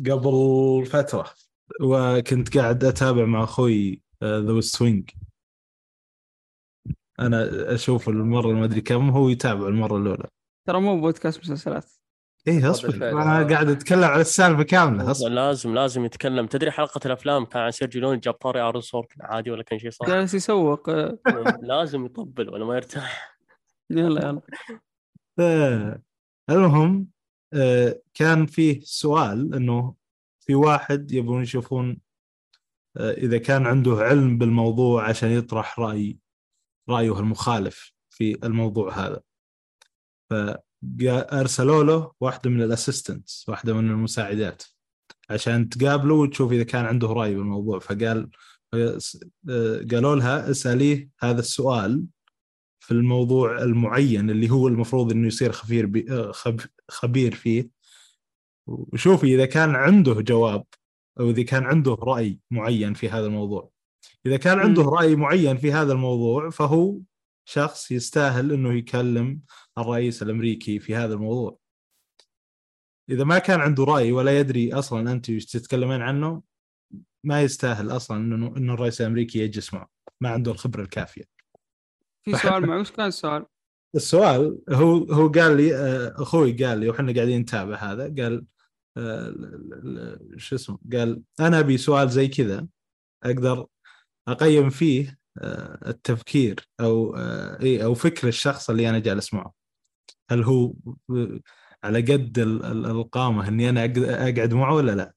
قبل فترة وكنت قاعد أتابع مع أخوي The West Wing. أنا أشوف المرة ما أدري كم هو يتابع المرة الأولى. ترى مو بودكاست مسلسلات. إيه أصبر أنا قاعد أتكلم على السالفة كاملة أصبر. لازم لازم يتكلم. تدري حلقة الأفلام كان عن سيرجيو ليون جاب طاري ارون سوركن عادي ولا كان شيء صح. جالس يسوق. لازم يطبل ولا ما يرتاح. يلا يلا. آه، المهم آه، كان فيه سؤال إنه في واحد يبون يشوفون آه، إذا كان عنده علم بالموضوع عشان يطرح رأي رأيه المخالف في الموضوع هذا. فارسلوا له واحدة من الأسيستنتس واحدة من المساعدات عشان تقابله وتشوف إذا كان عنده رأي بالموضوع. فقال قالوا لها اسأليه هذا السؤال في الموضوع المعين اللي هو المفروض إنه يصير خبير بي خبير فيه. وشوفي إذا كان عنده جواب أو إذا كان عنده رأي معين في هذا الموضوع. إذا كان عنده رأي معين في هذا الموضوع فهو شخص يستاهل إنه يكلم الرئيس الأمريكي في هذا الموضوع. إذا ما كان عنده رأي ولا يدري أصلا أنت إيش تتكلمين عنه ما يستاهل أصلا انه إنه الرئيس الأمريكي يجلس معه. ما عنده الخبرة الكافية. في سؤال معه وش كان السؤال؟ السؤال هو هو قال لي آه، أخوي قال لي وحنا قاعدين نتابع هذا قال آه، شو اسمه؟ قال أنا أبي سؤال زي كذا أقدر أقيم فيه آه، التفكير أو إي أو فكر الشخص اللي أنا جالس معه. هل هو على قد القامه إني أنا أقعد معه ولا لا؟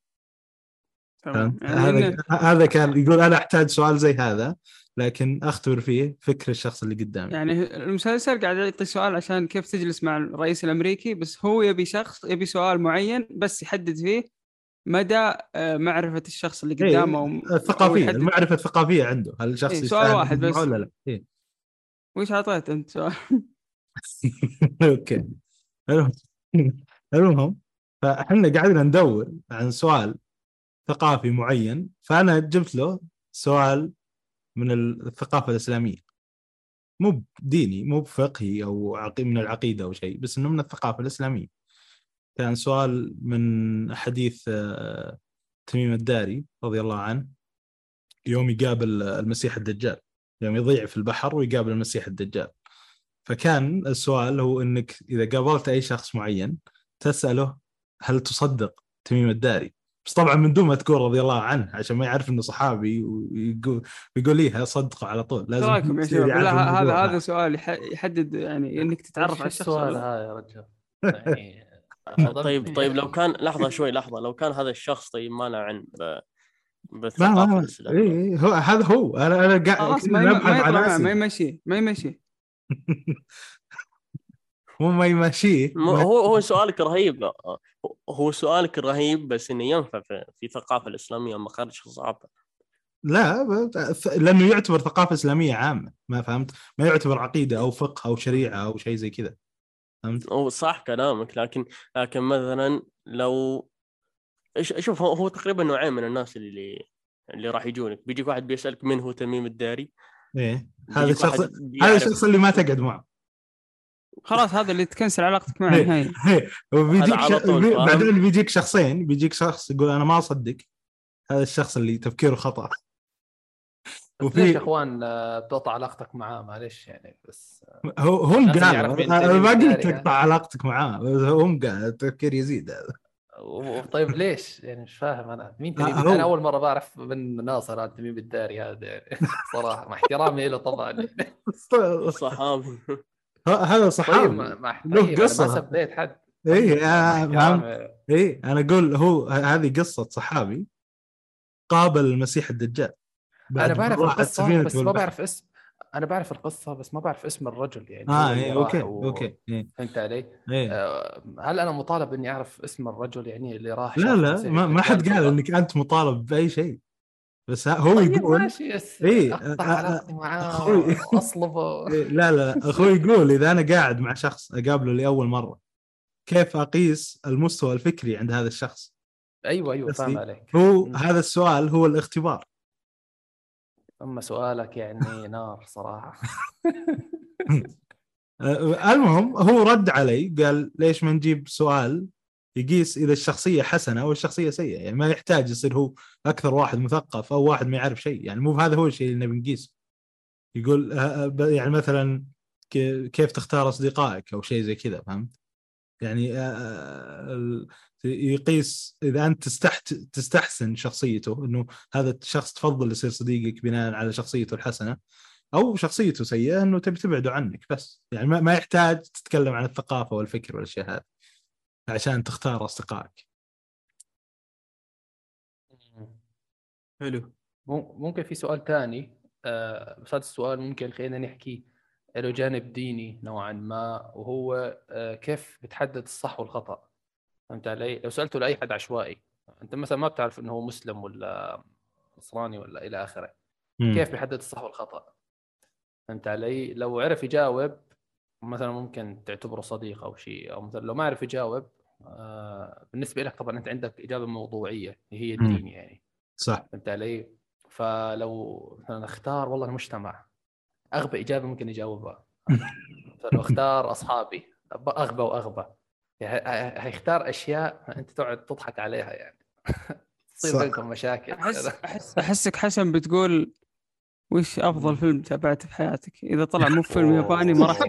يعني هذا هذا كان يقول أنا أحتاج سؤال زي هذا. لكن أختبر فيه فكر الشخص اللي قدامي يعني المسلسل قاعد يعطي سؤال عشان كيف تجلس مع الرئيس الأمريكي بس هو يبي شخص يبي سؤال معين بس يحدد فيه مدى آه، معرفة الشخص اللي إيه، قدامه الثقافيه المعرفه الثقافيه عنده. هل الشخص إيه سؤال واحد بس. ولا لا؟ إيه؟ وش أعطيت أنت سؤال؟ أوكي. المهم فإحنا قاعدين ندور عن سؤال ثقافي معين فأنا جبت له سؤال من الثقافة الإسلامية. مو ديني مو بفقهي أو من العقيدة أو شيء بس إنه من الثقافة الإسلامية. كان سؤال من حديث آه، تميم الداري رضي الله عنه يوم يقابل المسيح الدجال. يوم يضيع في البحر ويقابل المسيح الدجال. فكان السؤال هو إنك إذا قابلت أي شخص معين تسأله هل تصدق تميم الداري؟ بس طبعا من دون ما تقول رضي الله عنه عشان ما يعرف إنه صحابي ويقول يقول ليه صدقه على طول لازم رايكم يا شباب؟ هذا هذا سؤال يحدد يعني إنك تتعرف على الشخص السؤال هذا. يا رجال يعني طيب طيب لو كان لحظة شوي لحظة لو كان هذا الشخص طيب ما له علم بالثقافه إيه هو هذا هو. أنا أنا قاعد ما ما يمشي ما يمشي. مو ما يمشيه هو هو سؤالك رهيب. هو سؤالك رهيب بس إنه ينفع في, الثقافه الإسلامية مخارج صعبه لا لأنه يعتبر ثقافة إسلامية عامة ما فهمت؟ ما يعتبر عقيدة أو فقه أو شريعة أو شيء زي كذا فهمت؟ هو صح كلامك لكن لكن مثلا لو شوف هو, هو تقريبا نوعين من الناس اللي اللي راح يجونك بيجيك واحد بيسألك من هو تميم الداري إيه هذا الشخص هذا الشخص اللي ما تقعد معه خلاص هذا اللي تكنسل علاقتك معه نهائي. وبيجيك ش... بعدين بيجيك شخصين بيجيك شخص يقول أنا ما أصدق. هذا الشخص اللي تفكيره خطأ. وفي ليش يا إخوان آه، تقطع علاقتك معاه؟ معلش يعني بس آه، هو هم قال أنا ما قلت تقطع علاقتك معاه هم قال التفكير يزيد هذا. طيب ليش؟ يعني مش فاهم أنا. مين هو... أنا أول مرة بعرف من ناصر عن تميم الداري هذا يعني. صراحة مع احترامي له طبعا. صحابي. هذا صحابي. طيب ما له قصه ما سبيت حد. اي أنا اي أنا أقول هو هذه قصة صحابي قابل المسيح الدجال. أنا بعرف القصة بس ما بعرف اسم. أنا بعرف القصة بس ما بعرف اسم الرجل يعني. آه إيه okay و... okay إيه. فهمت علي؟ إيه. آه هل أنا مطالب إني أعرف اسم الرجل يعني اللي راح لا لا ما, ما حد قال إنك أنت مطالب بأي شيء. بس هو طيب يقول ماشي اقطع علاقتي معاه اصلبه إيه لا لا أخوي يقول إذا أنا قاعد مع شخص أقابله لأول مرة كيف أقيس المستوى الفكري عند هذا الشخص؟ أيوه أيوه فاهم عليك هو م. هذا السؤال هو الاختبار أما سؤالك يعني نار صراحة المهم هو رد علي قال ليش ما نجيب سؤال يقيس إذا الشخصية حسنة أو الشخصية سيئة. يعني ما يحتاج يصير هو أكثر واحد مثقف أو واحد ما يعرف شيء. يعني مو هذا هو الشيء اللي نبي نقيسه. يقول آه، آه، يعني مثلا كيف تختار أصدقائك أو شيء زي كذا فهمت؟ يعني آه، يقيس إذا أنت تستحت تستحسن شخصيته إنه هذا الشخص تفضل يصير صديقك بناء على شخصيته الحسنة أو شخصيته سيئة إنه تبي تبعده عنك بس. يعني ما يحتاج تتكلم عن الثقافة والفكر والأشياء هذه. عشان تختار أصدقائك. حلو. ممكن في سؤال ثاني آه بس هذا السؤال ممكن خلينا نحكي له جانب ديني نوعا ما وهو آه كيف بتحدد الصح والخطأ؟ فهمت علي؟ لو سألته لأي حد عشوائي. أنت مثلا ما بتعرف إنه هو مسلم ولا نصراني ولا إلى آخره. كيف بيحدد الصح والخطأ؟ فهمت علي؟ لو عرف يجاوب مثلا ممكن تعتبره صديق أو شيء أو مثلا لو ما عرف يجاوب آه بالنسبة لك طبعا أنت عندك إجابة موضوعية هي الدين يعني. صح. فهمت علي؟ فلو مثلا أختار والله المجتمع أغبى إجابة ممكن يجاوبها. فلو أختار أصحابي أغبى وأغبى. هيختار أشياء أنت تقعد تضحك عليها يعني. تصير بينكم مشاكل. أحس أحس أحسك حسن بتقول وش أفضل فيلم تابعته في حياتك؟ إذا طلع مو فيلم ياباني ما راح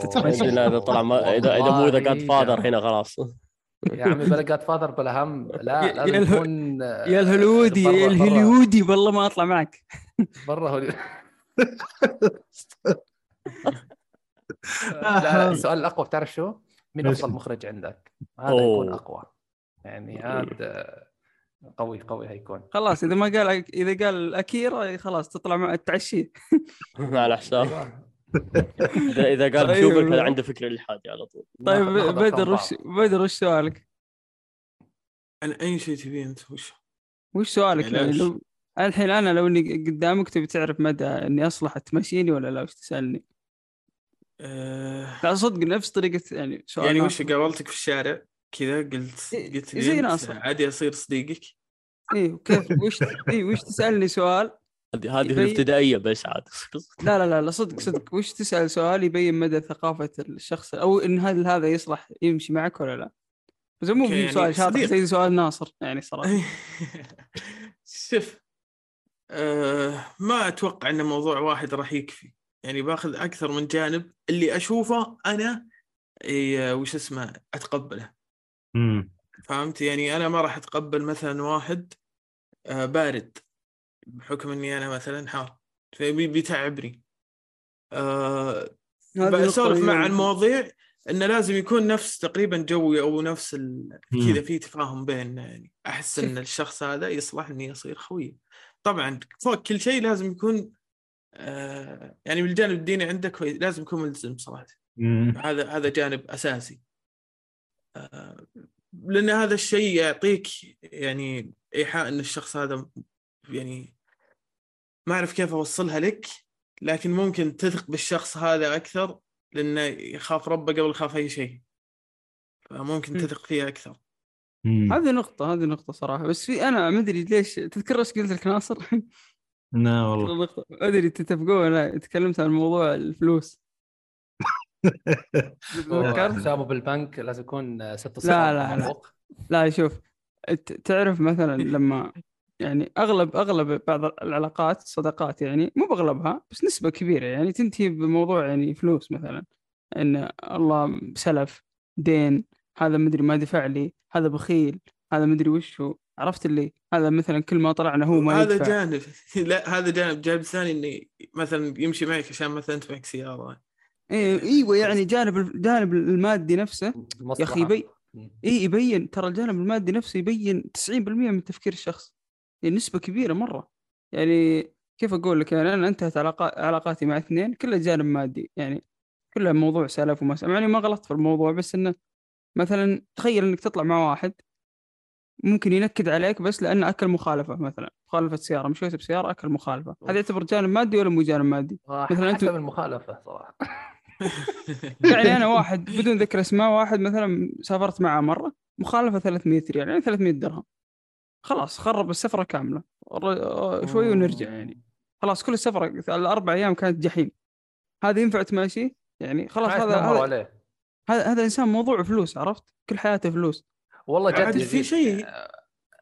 لا إذا طلع ما اذا إذا مو ذا جاد فاذر هنا خلاص. يا عمي بلا جاد فاذر بلا هم. لا لازم يكون يا الهوليودي يا الهوليودي والله ما أطلع معك. برا هوليودي لا السؤال الأقوى بتعرف شو؟ مين أفضل مخرج عندك؟ هذا يكون أقوى. يعني هذا قوي قوي هيكون خلاص إذا ما قال إذا قال اكيرا خلاص تطلع مع التعشي. مع الحساب اذا إذا قال طيب. شوفك هذا عنده فكرة الحادي على طول. طيب بدر وش بدر وش سؤالك؟ أنا أي شيء تبيه أنت وش؟ وش سؤالك؟ يعني لو الحين أنا لو إني قدامك تبي تعرف مدى إني أصلح تمشيني ولا لا؟ وش تسألني؟ أه... لا صدق نفس طريقة يعني سؤال يعني وش قابلتك في الشارع؟ كذا قلت إيه، قلت لي زي ناصر. عادي أصير صديقك. إيه وكيف؟ وش إيه وش تسألني سؤال؟ هذه هذه في الابتدائية بس عاد. لا لا لا لا صدق صدق. وش تسأل سؤال يبين مدى ثقافة الشخص؟ أو إن هل هذا يصلح يمشي معك ولا لا؟ بس مو يعني سؤال شاطر زي سؤال ناصر يعني صراحة. شوف أه ما أتوقع إن موضوع واحد راح يكفي. يعني باخذ أكثر من جانب اللي أشوفه أنا إيه وش اسمه أتقبله. فهمت؟ يعني أنا ما راح أتقبل مثلا واحد آه بارد بحكم إني أنا مثلا حار. فبيتعبني أه بسولف مع المواضيع إنه لازم يكون نفس تقريبا جوي أو نفس كذا في تفاهم بيننا يعني. أحس إن الشخص هذا يصلح إني أصير خوي. طبعا فوق كل شيء لازم يكون آه يعني بالجانب الديني عندك لازم يكون ملزم صراحة. هذا هذا جانب أساسي. لأن هذا الشيء يعطيك يعني إيحاء إن الشخص هذا يعني ما أعرف كيف أوصلها لك لكن ممكن تثق بالشخص هذا أكثر لأنه يخاف ربه قبل يخاف أي شيء. فممكن تثق فيه أكثر. هذه نقطة هذه نقطة صراحة. بس في أنا ما أدري ليش تذكر إيش قلت لك ناصر؟ لا والله. ما أدري تتفقون لا تكلمت عن موضوع الفلوس. حسابه بالبنك لازم يكون ست لا لا لا. لا شوف تعرف مثلا لما يعني أغلب أغلب بعض العلاقات الصداقات يعني مو بأغلبها بس نسبة كبيرة يعني تنتهي بموضوع يعني فلوس مثلا. إن الله سلف دين هذا مدري ما دفع لي هذا بخيل هذا مدري وش هو عرفت اللي؟ هذا مثلا كل ما طلعنا هو ما هذا جانب. لا هذا جانب. جانب ثاني انه مثلا يمشي معك عشان مثلا أنت معك سيارة. إيوه يعني جانب الجانب المادي نفسه. يا أخي يبين اي يبين ترى الجانب المادي نفسه يبين 90% من تفكير الشخص. يعني نسبة كبيرة مرة. يعني كيف أقول لك؟ يعني أنا انتهت علاقاتي مع اثنين كلها جانب مادي. يعني كلها موضوع سلف وما يعني ما غلطت في الموضوع بس إنه مثلا تخيل إنك تطلع مع واحد ممكن ينكد عليك بس لأنه أكل مخالفة مثلا. مخالفة سيارة مشيت بسيارة أكل مخالفة. هذا يعتبر جانب مادي ولا مو جانب مادي؟ مثلا أنت المخالفة صراحة. يعني أنا واحد بدون ذكر أسماء واحد مثلا سافرت معه مرة مخالفة 300 ريال يعني 300 درهم. خلاص خرب السفرة كاملة. شوي ونرجع يعني. خلاص كل السفرة الأربع أيام كانت جحيم. هذا ينفع تماشي يعني خلاص هذا هذا هذا هذا إنسان موضوع فلوس عرفت؟ كل حياته فلوس. والله عاد جد في. شيء.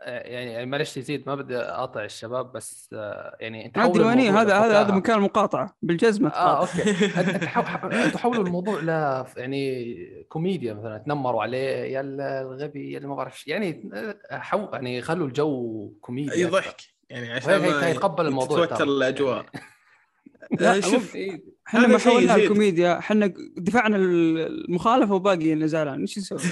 يعني معلش يزيد ما بدي أقاطع الشباب بس آه، يعني أنت حول ديوانيه الموضوع هذا هذا هذا. مكان المقاطعة بالجزمة آه. okay أنت حو- حو- تحولوا الموضوع ل يعني كوميديا مثلا تنمروا عليه يا الغبي يا اللي ما بعرف. يعني آه، حو يعني خلوا الجو كوميديا أي. ضحك يعني عشان يتقبل الموضوع تتوتر ترى. الأجواء لا آه، شوف إيه، إحنا ما حولناها يزيد. الكوميديا إحنا دفعنا المخالفة وباقي زعلان إيش نسوي؟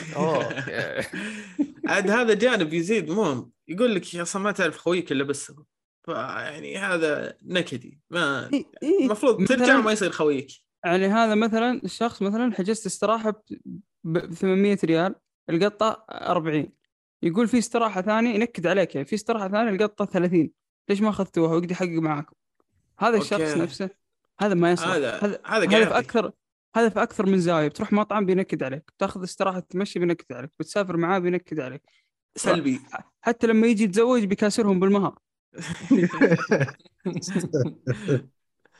عاد هذا جانب يزيد مهم. يقول لك يا أصلا ما تعرف خويك إلا بالسبب فيعني هذا نكدي. ما. المفروض ترجع وما يصير خويك. يعني هذا مثلا الشخص مثلا حجزت استراحة ب 800 ريال القطة 40 يقول في استراحة ثانية ينكد عليك يعني في استراحة ثانية القطة 30 ليش ما أخذتوها؟ ويقدر يحقق معاكم. هذا الشخص okay. نفسه هذا ما يصلح. هذا هذا هذا في أكثر هذا في أكثر من زاوية بتروح مطعم بينكد عليك بتاخذ استراحة تمشي بينكد عليك بتسافر معاه بينكد عليك سلبي حتى لما يجي يتزوج بيكاسرهم بالمهر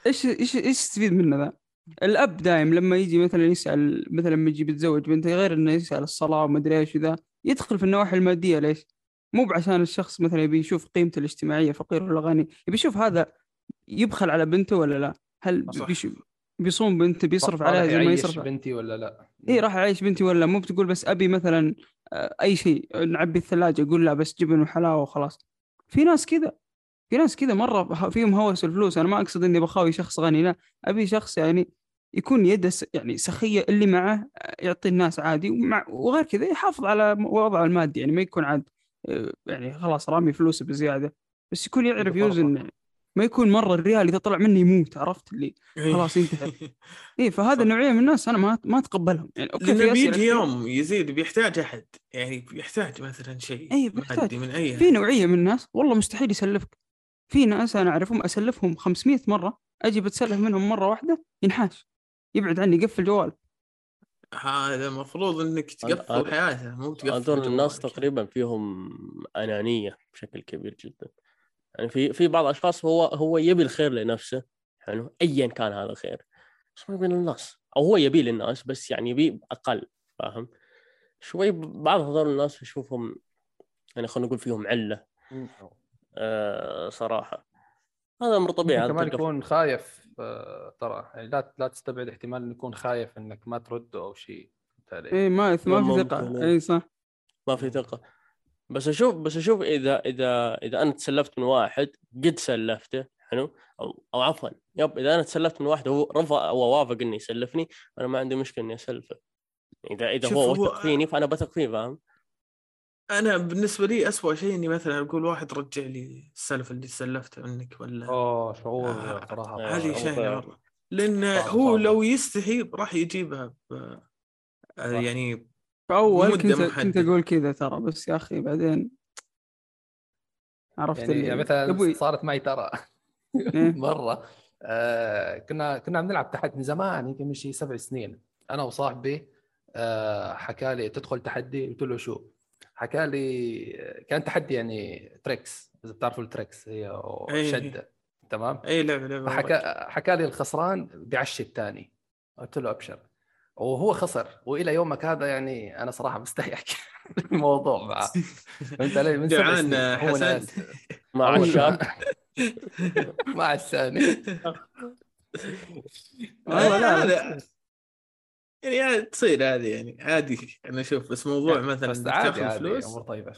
إيش إيش إيش تستفيد منه ذا؟ الأب دايم لما يجي مثلا يسأل مثلا لما يجي بيتزوج بنته غير إنه يسأل الصلاة وما أدري إيش وذا يدخل في النواحي المادية ليش؟ مو بعشان الشخص مثلا يبي يشوف قيمته الاجتماعية فقير ولا غني يبي يشوف هذا يبخل على بنته ولا لا؟ هل صح. بيصوم بنته بيصرف عليها زي ما يصرف بنتي ولا لا؟ اي راح اعيش بنتي ولا مو بتقول بس أبي مثلا آه، أي شيء نعبي الثلاجة أقول لا بس جبن وحلاوة وخلاص. في ناس كذا في ناس كذا مرة فيهم هوس الفلوس. أنا ما أقصد إني بخاوي شخص غني لا. أبي شخص يعني يكون يده يعني سخية اللي معه آه، يعطي الناس عادي. ومع وغير كذا يحافظ على وضعه المادي. يعني ما يكون عاد آه، يعني خلاص رامي فلوسه بزيادة. بس يكون يعرف. يوزن ما يكون مرة الريال إذا طلع منه يموت عرفت اللي خلاص ينتهي اي فهذا. النوعيه من الناس أنا ما ما أتقبلهم يعني okay لأنه بيجي. يوم يزيد بيحتاج أحد يعني بيحتاج مثلا شيء أي بيحتاج. من أي في. نوعية من الناس والله مستحيل يسلفك في ناس أنا أعرفهم أسلفهم 500 مرة أجي بتسلف منهم مرة واحدة ينحاش يبعد عني يقفل جوال هذا المفروض إنك تقفل حياته مو تقفل هذول الناس. تقريبا فيهم أنانية بشكل كبير جدا يعني في في بعض الأشخاص هو هو يبي الخير لنفسه حلو ايا كان هذا الخير بس ما يبي للناس أو هو يبي للناس بس يعني يبي أقل فاهم؟ شوي بعض هذول الناس أشوفهم يعني خلينا نقول فيهم علة آه صراحة. هذا أمر طبيعي كمان تلقى- يكون خايف آه، ترى يعني لا لا تستبعد احتمال إنه يكون خايف إنك ما ترده أو شيء فهمت علي؟ اي ما ما في ثقة. إيه. اي صح. ما في ثقة. بس أشوف بس أشوف إذا إذا إذا أنا تسلفت من واحد قد سلفته حلو؟ أو أو عفوا يب إذا أنا تسلفت من واحد وهو رفض أو وافق إنه يسلفني أنا ما عندي مشكلة إني أسلفه. إذا إذا هو هو- وثق فيني فأنا بثق فيه فاهم؟ أنا بالنسبة لي أسوأ شيء إني مثلا أقول واحد رجع لي السلف اللي سلفته منك ولا أوه شعور آه، صراحة آه، هذه. مرة. لأن هو. لو يستحي راح يجيبها ب... يعني فأول مدة كنت كنت محددة. أقول كذا ترى بس يا أخي بعدين عرفت يعني, اللي يعني مثلا أبوي. صارت معي ترى إيه؟ مرة آه كنا كنا عم نلعب تحدي من زمان يمكن من شي سبع سنين أنا وصاحبي آه حكى لي تدخل تحدي قلت له شو حكى لي كان تحدي يعني تريكس إذا بتعرفوا التريكس هي إيه. شدة تمام اي لعبة لعبة حكى حكى لي الخسران بعشي الثاني قلت له أبشر وهو خسر وإلى يومك هذا يعني أنا صراحة مستحي احكي الموضوع معه فهمت علي من سبع جوعان، سنين هو حسن. ناس. مع الشاب مع الثاني والله لا هذا يعني تصير هذه يعني عادي. أنا أشوف بس موضوع مثلا بس عادي عادي فلوس. أمور طيبة.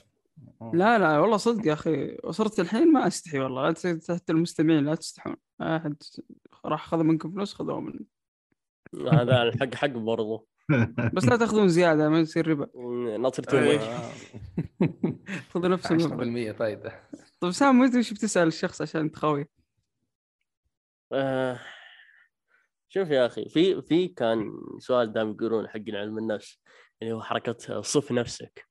لا لا والله صدق يا أخي وصلت الحين ما أستحي والله. لا المستمعين لا تستحون. أحد راح اخذ منكم فلوس خذوها مني. هذا الحق حق برضو. بس لا تاخذون زيادة ما يصير ربا. ناطر تو خذوا نفس المبلغ 10% فايده طيب. سام انت وش بتسأل الشخص عشان تخوي؟ آه، شوف يا أخي في في كان سؤال دائما يقولون حق علم النفس اللي هو حركة صف نفسك.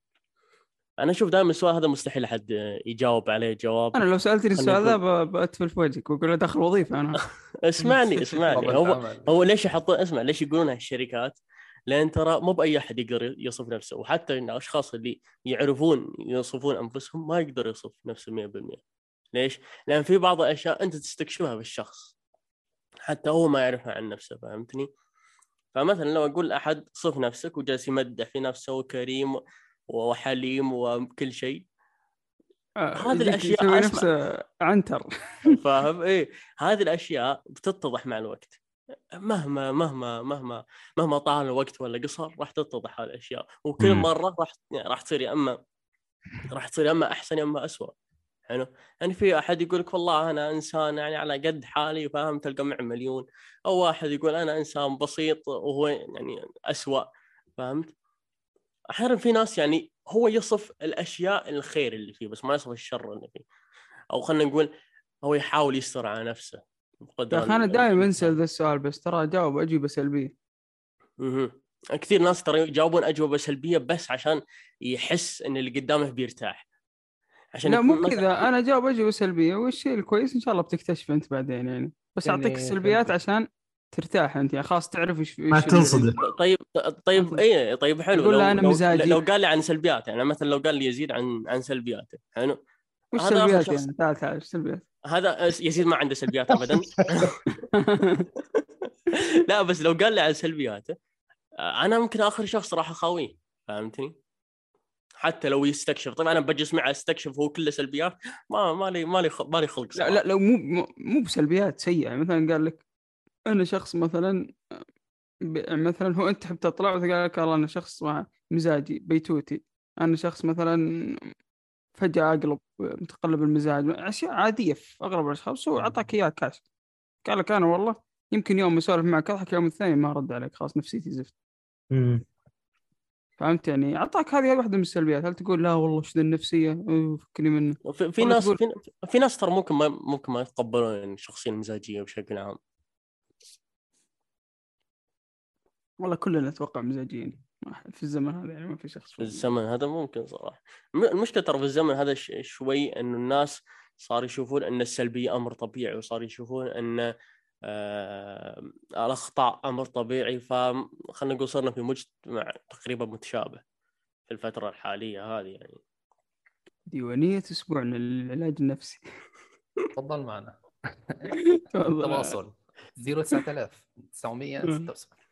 أنا أشوف دائما السؤال هذا مستحيل احد يجاوب عليه جواب أنا لو سألتني السؤال ذا بأتفل في وجهك وأقول له داخل وظيفة أنا اسمعني اسمعني هو. هو ليش يحطون اسمع ليش يقولونها الشركات؟ لأن ترى مو بأي أحد يقدر يصف نفسه وحتى إن الأشخاص اللي يعرفون يوصفون أنفسهم ما يقدر يوصف نفسه 100% ليش؟ لأن في بعض الأشياء أنت تستكشفها في الشخص حتى هو ما يعرفها عن نفسه فهمتني؟ فمثلا لو أقول أحد صف نفسك وجالس يمدح في نفسه وكريم وحليم وكل شيء. آه، هذه أسمع. نفسه عنتر. فاهم؟ إيه. هذه الأشياء بتتضح مع الوقت. مهما مهما مهما مهما طال الوقت ولا قصر راح تتضح هذه الأشياء. وكل. مرة راح يعني راح تصير يا اما راح تصير يا أما أحسن يا أما اسوء حلو؟ يعني في أحد يقول لك والله أنا إنسان يعني على قد حالي فاهم؟ تلقى معي مليون. أو واحد يقول أنا إنسان بسيط وهو يعني اسوء فهمت؟ أحيانا في ناس يعني هو يصف الأشياء الخير اللي فيه بس ما يصف الشر اللي فيه. أو خلينا نقول هو يحاول يستر على نفسه بقدر يا أخي أنا دائما. انسال ذا السؤال بس ترى أجاوب أجوبة سلبية. مهم. كثير ناس ترى يجاوبون أجوبة سلبية بس عشان يحس إن اللي قدامه بيرتاح. عشان لا مو كذا. أنا أجاوب أجوبة سلبية. والشيء الكويس؟ إن شاء الله بتكتشفه أنت بعدين يعني. بس يعني أعطيك السلبيات. عشان ترتاح أنت يعني خلاص تعرف إيش ما إيش اللي- تنصدم. طيب طيب اي طيب حلو. تقول لو, له أنا لو, مزاجي. لو قال لي عن سلبياته يعني مثلا لو قال لي يزيد عن عن سلبياته حلو. وش هذا آخر سلبيات شخص. يعني تعال تعال وش سلبيات هذا يزيد ما عنده سلبيات ابدا. لا بس لو قال لي عن سلبياته أنا ممكن آخر شخص راح أخاويه فهمتني؟ حتى لو يستكشف. طبعا أنا بجلس معه أستكشف هو كله سلبيات ما ما لي ما لي خ- ما لي خلق لا صراحة. لا لو مو مو- مو بسلبيات سيئة. يعني مثلا قال لك أنا شخص مثلا ب- مثلا هو أنت تحب تطلع وقال لك والله أنا شخص مزاجي بيتوتي. أنا شخص مثلا فجأة أقلب متقلب المزاج. أشياء عادية في أغلب الأشخاص هو أعطاك إياها كاش. قال لك أنا والله يمكن يوم أسولف معك أضحك يوم الثاني ما أرد عليك خلاص نفسيتي زفت. فهمت يعني؟ أعطاك هذه واحدة من السلبيات. هل تقول لا والله شذا النفسية؟ فكني منه. في, في ناس تقول- في, في ناس ترى ممكن ما ممكن ما يتقبلون الشخصيه المزاجيه بشكل عام. والله كلنا أتوقع مزاجيين في الزمن هذا يعني ما في شخص في الزمن هذا ممكن صراحة. المشكلة ترى في الزمن هذا ش- شوي إنه الناس صار يشوفون إن السلبية أمر طبيعي وصار يشوفون إن آه الأخطاء أمر طبيعي. فخلنا نقول صرنا في مجتمع تقريبا متشابه في الفترة الحالية هذه يعني. ديوانيه اسبوعنا للعلاج النفسي. تفضل معنا. تواصل. 09000 976 على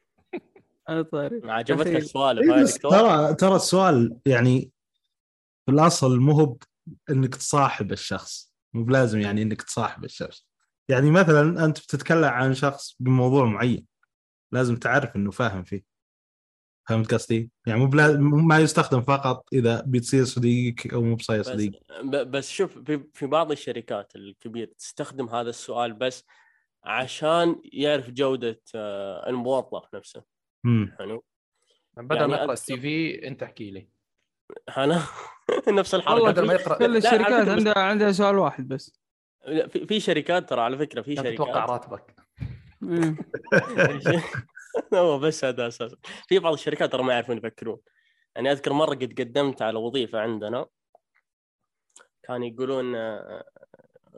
طاري. ما عجبتك. السوالف هاي ترى ترى السؤال يعني في الأصل مو هو إنك تصاحب الشخص. مو بلازم يعني إنك تصاحب الشخص. يعني مثلا أنت بتتكلم عن شخص بموضوع معين لازم تعرف إنه فاهم فيه. فهمت قصدي؟ يعني مو بلا... مو- ما يستخدم فقط إذا بتصير صديقك أو مو بصير بس صديق. ب- بس شوف في في بعض الشركات الكبيرة تستخدم هذا السؤال بس عشان يعرف جودة آه، الموظف نفسه. امم حلو بدل يعني ما أذكر- السي في أنت احكي لي. أنا نفس الحركة. والله بدل ما يقرا كل الشركات عندها عندها سؤال واحد بس. لا، في في شركات ترى على فكرة في كم تتوقع شركات. راتبك. إيه. هو بس هذا أساس. في بعض الشركات ترى ما يعرفون يفكرون. يعني أذكر مرة قد قدمت على وظيفة عندنا. كان يقولون آه،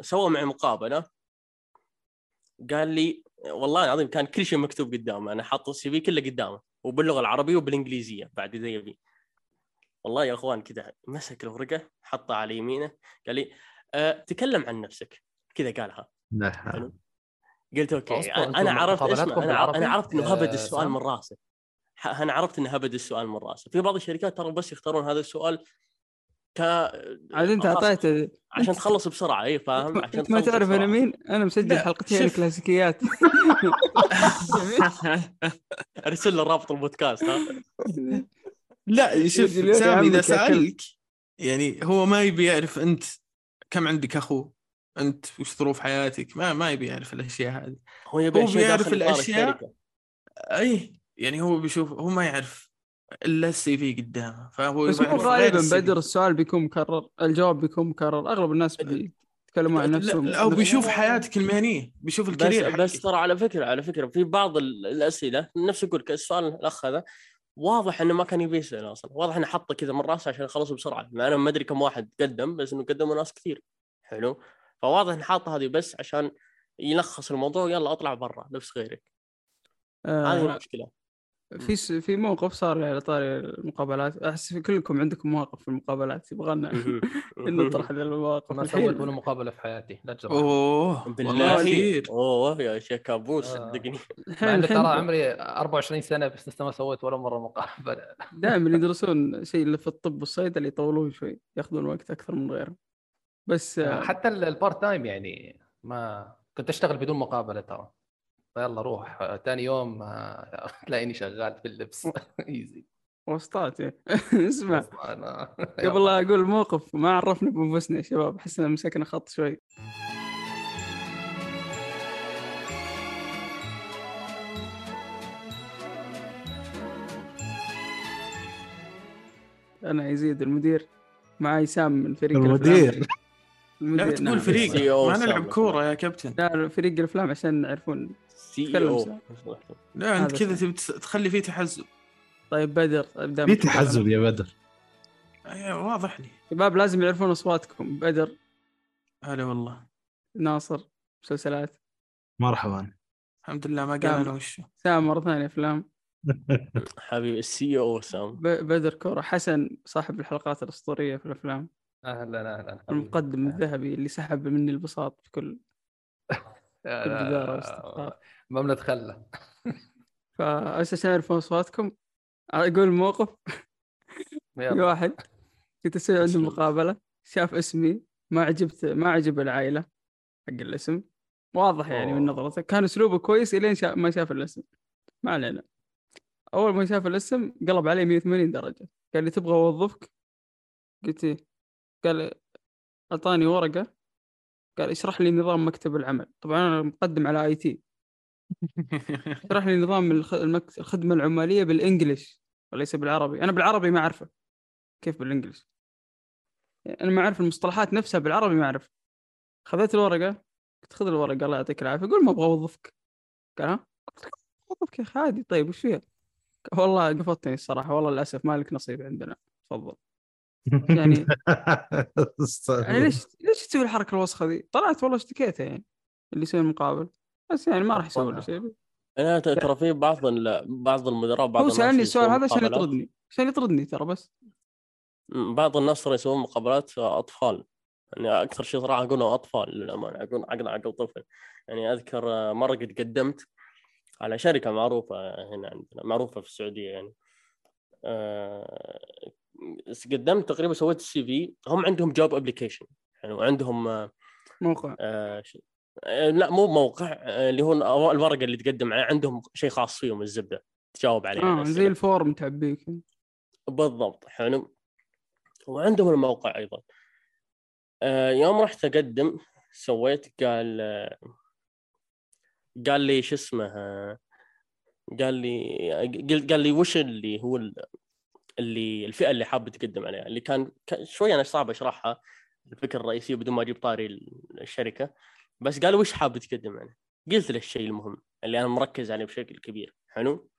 سووا معي مقابلة. قال لي والله العظيم كان كل شيء مكتوب قدامه. أنا حاط السي في كله قدامه وباللغة العربية وبالإنجليزية بعد اذا يبي والله يا أخوان كذا مسك الورقة حطها على يمينه قال لي أه تكلم عن نفسك. كذا قالها. حلو. قلت okay أنا عرفت اسمع أنا عرفت, عرفت إنه آه، هبد السؤال سام؟ من راسه. أنا عرفت إنه هبد السؤال من راسه. في بعض الشركات ترى بس يختارون هذا السؤال ك عاد انت خلاص، اعطيته عشان تخلص بسرعة اي فاهم؟ عشان أنت ما تعرف أنا. مين؟ أنا مسجل حلقتين شوف. الكلاسيكيات. أرسل له رابط البودكاست ها؟ لا شوف سامي إذا سألك يعني هو ما يبي يعرف أنت كم عندك أخو أنت وش ظروف حياتك؟ ما ما يبي يعرف الأشياء هذه. هو يبي هو بيعرف الأشياء. الشركة. أي يعني هو بيشوف هو ما يعرف. إلا السي في قدامه. فهو بس مو غالبا. بدر السؤال بيكون مكرر الجواب بيكون مكرر. أغلب الناس بيتكلمون عن نفسهم لا نفس- بيشوف حياتك المهنية بيشوف بس الكارير بس حقك. ترى على فكرة على فكرة في بعض ال- الأسئلة نفس يقول لك السؤال الأخ هذا واضح إنه ما كان يبي يسأل أصلا. واضح إنه حطه كذا من راسه عشان يخلص بسرعة. مع أنا ما أدري كم واحد قدم بس إنه قدموا ناس كثير. حلو. فواضح إنه حاطه هذه بس عشان يلخص الموضوع يلا أطلع برا نفس غيرك. هذه آه المشكلة. في س... في موقف صار على طاري المقابلات. أحس في كلكم عندكم مواقف في المقابلات يبغى لنا نطرح المواقف. ما. سويت ولا مقابلة في حياتي لا تجرح. أوه والله بالله كثير أوه يا شيخ كابوس آه. صدقني. إنه ترى عمري 24 سنة بس لسه ما سويت ولا مرة مقابلة. دائما يدرسون شيء اللي في الطب والصيدله يطولون شوي ياخذون وقت أكثر من غيرهم. بس آه، حتى ال- ال part time يعني ما كنت أشتغل بدون مقابلة ترى. يلا روح ثاني يوم آه، تلاقيني شغال في اللبس ايزي وسطات إيه. اسمع. قبل لا أقول موقف ما عرفنا بأنفسنا يا شباب أحس ان مسكنا خط شوي أنا يزيد المدير معي سام من فريق المدير. لا تقول نعم. فريق CEO ما نلعب. كورة يا كابتن لا فريق الأفلام عشان يعرفون سي أو سام. لا انت كذا. تبي تخلي فيه تحزب. طيب بدر ابدا في. تحزب يا بدر. أيوة، واضح لي. شباب لازم يعرفون أصواتكم. بدر هلا والله. ناصر مسلسلات. مرحبا. الحمد لله ما. قال أنا وشه سام مره ثانية أفلام. حبيبي السي أو سام ب- بدر كورة. حسن صاحب الحلقات الأسطورية في الأفلام. أهلا أهلا المقدم الذهبي اللي سحب مني البساط في كل. واستقرار. ما بنتخلى. فأساس أعرف أصواتكم أقول موقف. في واحد. كنت أسوي عنده. مقابلة. شاف اسمي. ما عجبت ما عجب العائلة. حق الاسم. واضح يعني من أوه. نظرته. كان أسلوبه كويس إلين شا... ما شاف الاسم. ما علينا. أول ما شاف الاسم قلب علي 180 درجة. قال لي تبغى أوظفك؟ قلت إيه. قال أعطاني ورقة. قال اشرح لي نظام مكتب العمل. طبعا أنا مقدم على آي تي. اشرح لي نظام الخ- المكت... الخدمة العمالية بالإنجليش وليس بالعربي. أنا بالعربي ما أعرفه. كيف بالإنجليش؟ أنا ما أعرف المصطلحات نفسها بالعربي ما أعرف. خذيت الورقة قلت خذ الورقة الله يعطيك العافية. قول ما أبغى أوظفك. قال ها؟ أوظفك يا أخي عادي طيب وش فيها؟ والله قفطتني الصراحة. والله للأسف ما لك نصيب عندنا. تفضل. يعني يعني ليش ليش تسوي الحركة الوسخة ذي؟ طلعت والله اشتكيتها يعني اللي يسوي المقابل. بس يعني ما راح يسوي له شيء. أنا ترى في بعض ال- بعض المدراء بعض هو اللي السؤال هذا عشان يطردني. عشان يطردني ترى بس. بعض الناس ترى يسوون مقابلات أطفال. يعني أكثر شيء صراحة اقوله أطفال للأمانة. أقول عقل عقل طفل. يعني أذكر آه، مرة قد قدمت على شركة معروفة هنا عندنا معروفة في السعودية يعني. آه، قدمت تقريبا سويت ال CV هم عندهم job application يعني وعندهم آه، موقع. آه، ش- آه، لا مو موقع آه، اللي هو الورقة اللي تقدم عليه عندهم شيء خاص فيهم الزبدة. تجاوب عليه آه زي ال form تعبيك. بالضبط حلو. وعندهم الموقع أيضا. آه، يوم رحت أقدم سويت قال آه، قال لي شو اسمه آه، قال لي قال قال لي وش اللي هو اللي الفئة اللي حاب تقدم عليها اللي كان كان شوي أنا صعب أشرحها الفكرة الرئيسية بدون ما أجيب طاري الشركة بس قال وش حاب تقدم عليه؟ قلت له الشيء المهم اللي أنا مركز عليه بشكل كبير. حلو؟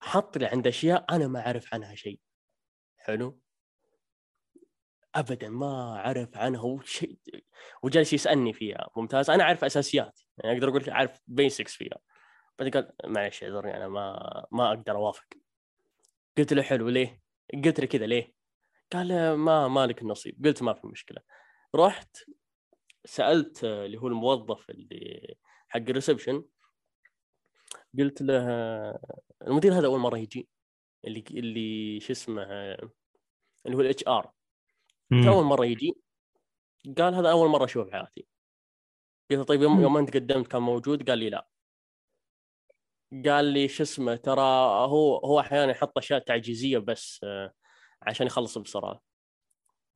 حط لي عند أشياء أنا ما أعرف عنها شيء. حلو؟ ابدا ما أعرف عنها شيء وجالس يسألني فيها. ممتاز؟ أنا أعرف أساسيات يعني أقدر أقول لك أعرف بيسكس فيها. بعدين قال معلش اعذرني أنا ما ما أقدر أوافق. قلت له حلو ليه؟ قلت له كذا ليه؟ قال ما مالك النصيب. قلت ما في مشكلة. رحت سألت اللي هو الموظف اللي حق ال reception. قلت له المدير هذا أول مرة يجي اللي اللي شو اسمه اللي هو ال HR أول مرة يجي قال هذا أول مرة أشوفه في حياتي. قلت له طيب يوم. يوم أنت قدمت كان موجود؟ قال لي لا. قال لي شو اسمه ترى هو هو أحيانا يحط أشياء تعجيزية بس آه، عشان يخلص بسرعة.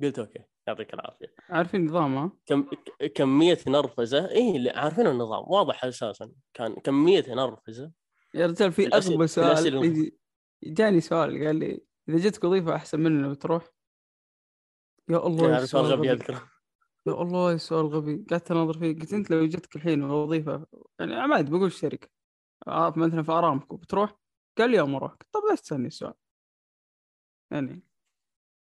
قلت أوكي يعطيك العافية. عارفين النظام ها؟ كم كمية نرفزة اي عارفين النظام واضح أساسا. كان كمية نرفزة. يا رجال في أغبى سؤال جاني سؤال قال لي إذا جتك وظيفة أحسن مننا بتروح يا الله سؤال غبي أذكره. يا الله سؤال غبي. قعدت اناظر فيه قلت أنت لو جتك الحين وظيفة يعني ما عاد بقول الشركة مثلا في أرامكو. بتروح؟ قال لي يوم أروح. قلت طب ليش تسألني السؤال يعني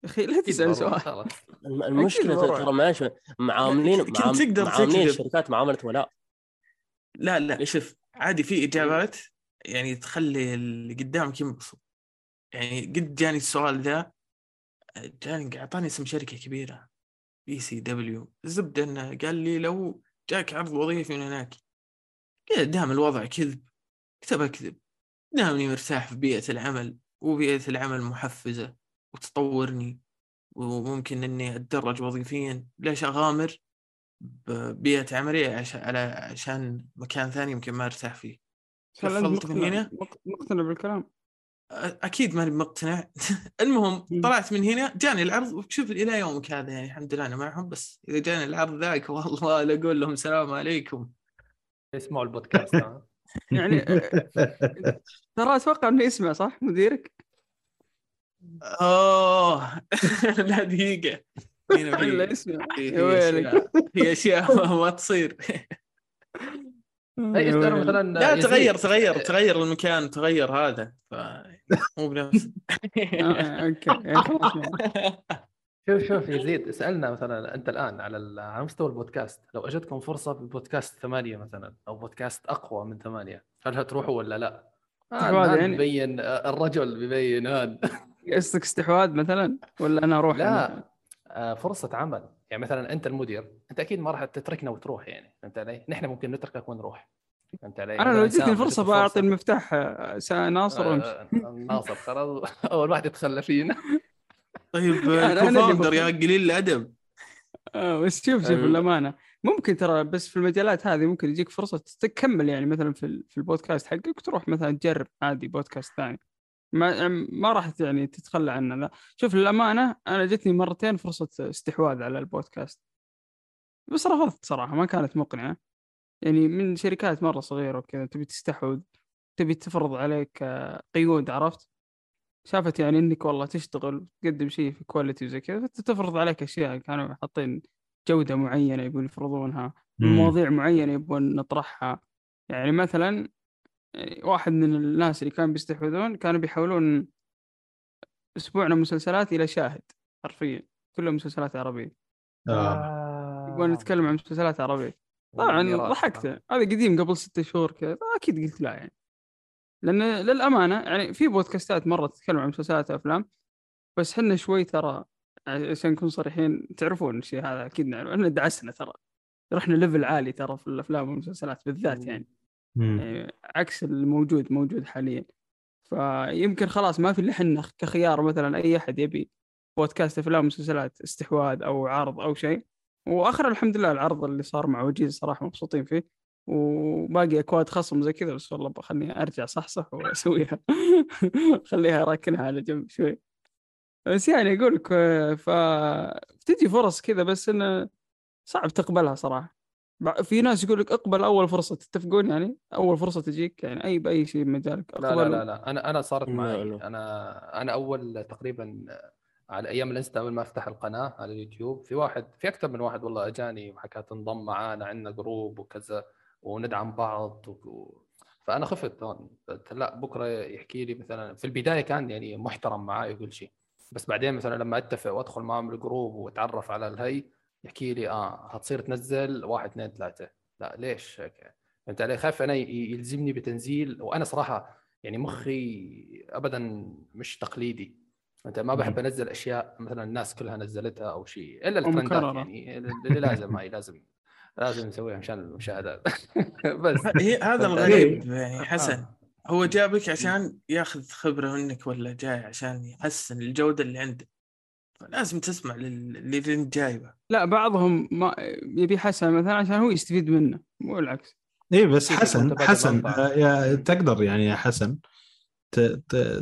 يا أخي لا تسال سؤال. المشكلة. ترى معلش معاملين تقدر معاملين. الشركات معاملة ولاء. لا لا؟ شوف عادي في إجابات يعني تخلي اللي قدامك ينبسط. يعني قد جاني السؤال ذا جاني أعطاني اسم شركة كبيرة PCW. الزبده إنه قال لي لو جاك عرض وظيفي من هناك. دام الوضع كذب كتب أكذب. دامني مرتاح في بيئة العمل وبيئة العمل محفزة وتطورني وممكن إني أتدرج وظيفيا. ليش اغامر ببيئه عملي عشان على عشان مكان ثاني يمكن ما أرتاح فيه. هنا؟ مقتنع بالكلام؟ أكيد ماني مقتنع. المهم طلعت من هنا جاني العرض. وشوف إلى يومك هذا يعني الحمد لله أنا معهم بس إذا جاني العرض ذاك والله لا أقول لهم السلام عليكم. اسمعوا البودكاست يعني ترى أتوقع إنه يسمع صح؟ مديرك؟ أوه لا دقيقة. لا يسمع؟ في أشياء. ما تصير. أي مثلا لا تغير تغير تغير المكان تغير هذا. ف... مو بنفس. آه، أوكي خلاص شوف شوف يزيد اسألنا مثلا أنت الآن على على مستوى البودكاست. لو أجتكم فرصة ببودكاست ثمانية مثلا أو بودكاست أقوى من ثمانية هل هتروحوا ولا لا؟ آه يعني. بيبين الرجل بيبين هذا قصدك استحواذ مثلا؟ ولا أنا أروح لا آه فرصة عمل. يعني مثلا أنت المدير أنت أكيد ما راح تتركنا وتروح يعني فهمت علي؟ نحن ممكن نتركك ونروح فهمت علي؟ أنا لو جتني فرصة بعطي المفتاح آه، ناصر وأمشي. آه ناصر خلاص أول واحد يتخلى فينا. طيب co-founder يا قليل الأدب. آه بس شوف شوف الامانه ممكن ترى بس في المجالات هذه ممكن يجيك فرصة تكمل يعني مثلا في في البودكاست حقك وتروح مثلا تجرب عادي بودكاست ثاني. ما ما راح يعني تتخلى عنه لا. شوف للأمانة أنا جتني مرتين فرصة استحواذ على البودكاست. بس رفضت صراحة ما كانت مقنعة. يعني من شركات مرة صغيرة وكذا تبي تستحوذ تبي تفرض عليك آه، قيود عرفت؟ شافت يعني إنك والله تشتغل تقدم شيء في كواليتي وزي كذا فتفرض عليك أشياء كانوا حاطين جودة معينة يبون يفرضونها مواضيع معينة يبون نطرحها. يعني مثلا يعني واحد من الناس اللي كانوا بيستحوذون كانوا بيحولون أسبوعنا مسلسلات إلى شاهد حرفيا. كلها مسلسلات عربية. آه. يبغون نتكلم عن مسلسلات عربية. طبعا ضحكت. هذا. قديم قبل ستة شهور كذا أكيد قلت لا يعني. لأن للأمانة يعني في بودكاستات مرة تتكلم عن مسلسلات وافلام بس إحنا شوي ترى عشان نكون صريحين تعرفون الشيء هذا أكيد نعرف إحنا دعسنا ترى. رحنا ليفل عالي ترى في الأفلام والمسلسلات بالذات يعني. يعني عكس الموجود موجود حاليا. فيمكن خلاص ما في الا إحنا كخيار مثلا أي أحد يبي بودكاست أفلام ومسلسلات استحواذ أو عرض أو شيء. وآخر الحمد لله العرض اللي صار مع وجيز صراحة مبسوطين فيه. وباقي أكواد خصم زي كذا بس والله خليني أرجع صحصح وأسويها. خليها راكنها على جنب شوي. بس يعني أقول لك فتجي فرص كذا بس إنه صعب تقبلها صراحة. في ناس يقول لك اقبل أول فرصة تتفقون يعني؟ أول فرصة تجيك يعني أي بأي شيء بمجالك لا لا لا لا. أنا أنا صارت معي. أنا أنا أول تقريبا على أيام الإنستا أول ما أفتح القناة على اليوتيوب في واحد في أكثر من واحد والله أجاني وحكى تنضم معانا عندنا group وكذا. وندعم بعض و... فأنا خفت. هون لا بكرة يحكي لي مثلا في البداية كان يعني محترم معاي وكل شيء بس بعدين مثلا لما أتفق وأدخل معهم ال group وأتعرف على الهي يحكي لي آه هتصير تنزل واحد اثنين ثلاثة. لا ليش هيك؟ فهمت علي خايف؟ أنا يلزمني بتنزيل وأنا صراحة يعني مخي ابدا مش تقليدي. أنت ما بحب أنزل أشياء مثلا الناس كلها نزلتها أو شيء إلا الترندات يعني اللي لازم هاي لازم. لازم نسويها مشان المشاهدات. بس. هي هذا الغريب يعني حسن. آه. هو جابك عشان ياخذ خبرة منك ولا جاي عشان يحسن الجودة اللي عنده؟ لازم تسمع للي انت جايبه. لا بعضهم ما يبي حسن مثلا عشان هو يستفيد منه مو العكس. اي بس حسن حسن. آه، يا تقدر يعني يا حسن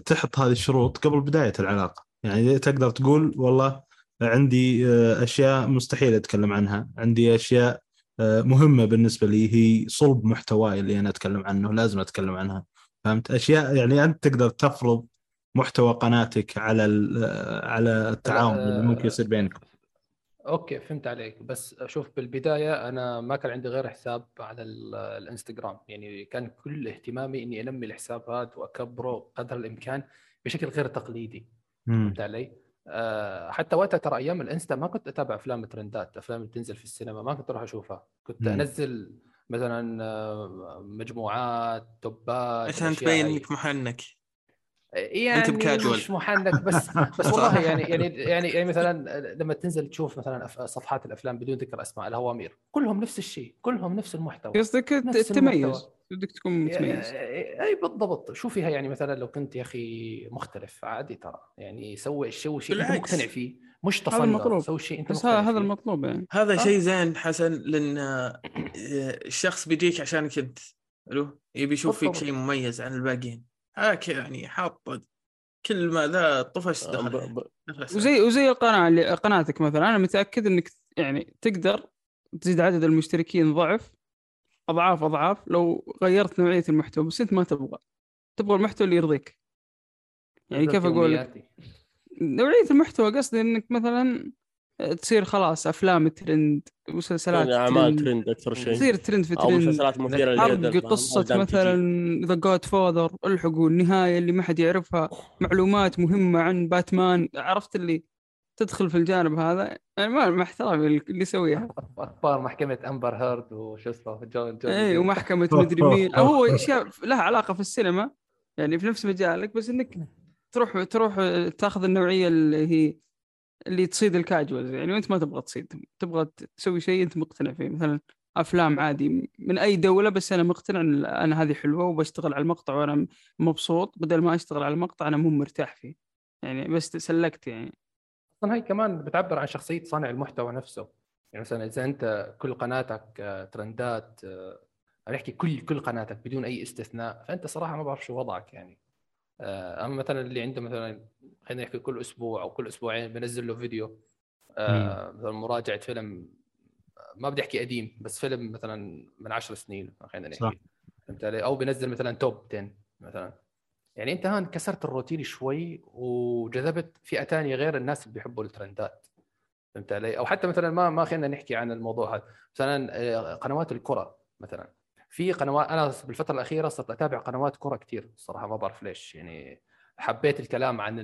تحط هذه الشروط قبل بداية العلاقة. يعني تقدر تقول والله عندي آه، أشياء مستحيل أتكلم عنها. عندي أشياء مهمة بالنسبة لي هي صلب محتواي اللي أنا أتكلم عنه لازم أتكلم عنها. فهمت؟ أشياء يعني أنت تقدر تفرض محتوى قناتك على على التعاون اللي ممكن يصير بينكم. أوكي فهمت عليك. بس شوف بالبداية أنا ما كان عندي غير حساب على الإنستغرام. يعني كان كل اهتمامي إني أنمي الحساب هذا وأكبره قدر الإمكان بشكل غير تقليدي. فهمت علي؟ أه حتى وقتها ترى أيام الإنستا ما كنت أتابع أفلام ترندات أفلام اللي تنزل في السينما ما كنت أروح أشوفها كنت مم. أنزل مثلا آه، مجموعات توبات عشان تبين. إنك محنك يعني أنت بكاجوال. مش محنك بس بس والله يعني يعني يعني يعني مثلا لما تنزل تشوف مثلا صفحات الأفلام بدون ذكر أسماء الهوامير كلهم نفس الشيء كلهم نفس المحتوى قصدك المحتوى. بدك تكون متميز اي أي بالضبط شو فيها يعني مثلا لو كنت يا أخي مختلف عادي ترى يعني سوي سوي شيء أنت. مقتنع فيه مش هذا المطلوب. تصنع سوي شيء أنت بس مقتنع هذا. المطلوب يعني هذا آه. شيء زين حسن لأن آه، الشخص بيجيك عشانك انت حلو يبي يشوف فيك. شيء مميز عن الباقيين هاك يعني حاط كل ما ذا طفش آه، دخل. وزي وزي القناة اللي قناتك مثلا أنا متأكد إنك يعني تقدر تزيد عدد المشتركين ضعف أضعاف أضعاف. لو غيرت نوعية المحتوى بس انت ما تبغى. تبغى المحتوى اللي يرضيك. يعني كيف أقول لك. نوعية المحتوى قصدي إنك مثلا تصير خلاص أفلام ترند مسلسلات اعمال trend. trend أكثر شيء. تصير ترند في أو ترند. مسلسلات مثيرة للجدل تجي. مثلا The Godfather الحقوا النهاية اللي ما حد يعرفها معلومات مهمة عن باتمان. عرفت اللي تدخل في الجانب هذا يعني ما مع احترامي اللي يسويها. أخبار محكمة أمبر هيرد وشو اسمه جون جون اي ومحكمة مدري مين. هو أشياء لها علاقة في السينما يعني في نفس مجالك بس إنك تروح تروح تاخذ النوعية اللي هي اللي تصيد الكاجوالز يعني وانت ما تبغى تصيد تبغى تسوي شيء أنت مقتنع فيه. مثلا أفلام عادي من أي دولة بس أنا مقتنع إن أنا هذه حلوة وبشتغل على المقطع وأنا مبسوط. بدل ما أشتغل على المقطع أنا مو مرتاح فيه. يعني بس سلكت يعني. أصلا هي كمان بتعبر عن شخصية صانع المحتوى نفسه. يعني مثلا إذا أنت كل قناتك آه، ترندات آه، أنا احكي كل كل قناتك بدون أي استثناء فأنت صراحة ما بعرف شو وضعك يعني. آه، أما مثلا اللي عنده مثلا خلينا نحكي كل أسبوع أو كل أسبوعين بنزل له فيديو آه، مثلا مراجعة فيلم آه، ما بدي أحكي قديم بس فيلم مثلا من عشر سنين خلينا صح. نحكي. فهمت علي؟ أو بنزل مثلا توب 10 مثلا. يعني أنت هان كسرت الروتين شوي وجذبت فئة ثانية غير الناس اللي بيحبوا الترندات. فهمت علي؟ أو حتى مثلا ما ما خلينا نحكي عن الموضوع هذا. مثلا آه، قنوات الكرة مثلا. في قنوات أنا بالفترة الأخيرة صرت أتابع قنوات كرة كثير الصراحه ما بعرف ليش. يعني حبيت الكلام عن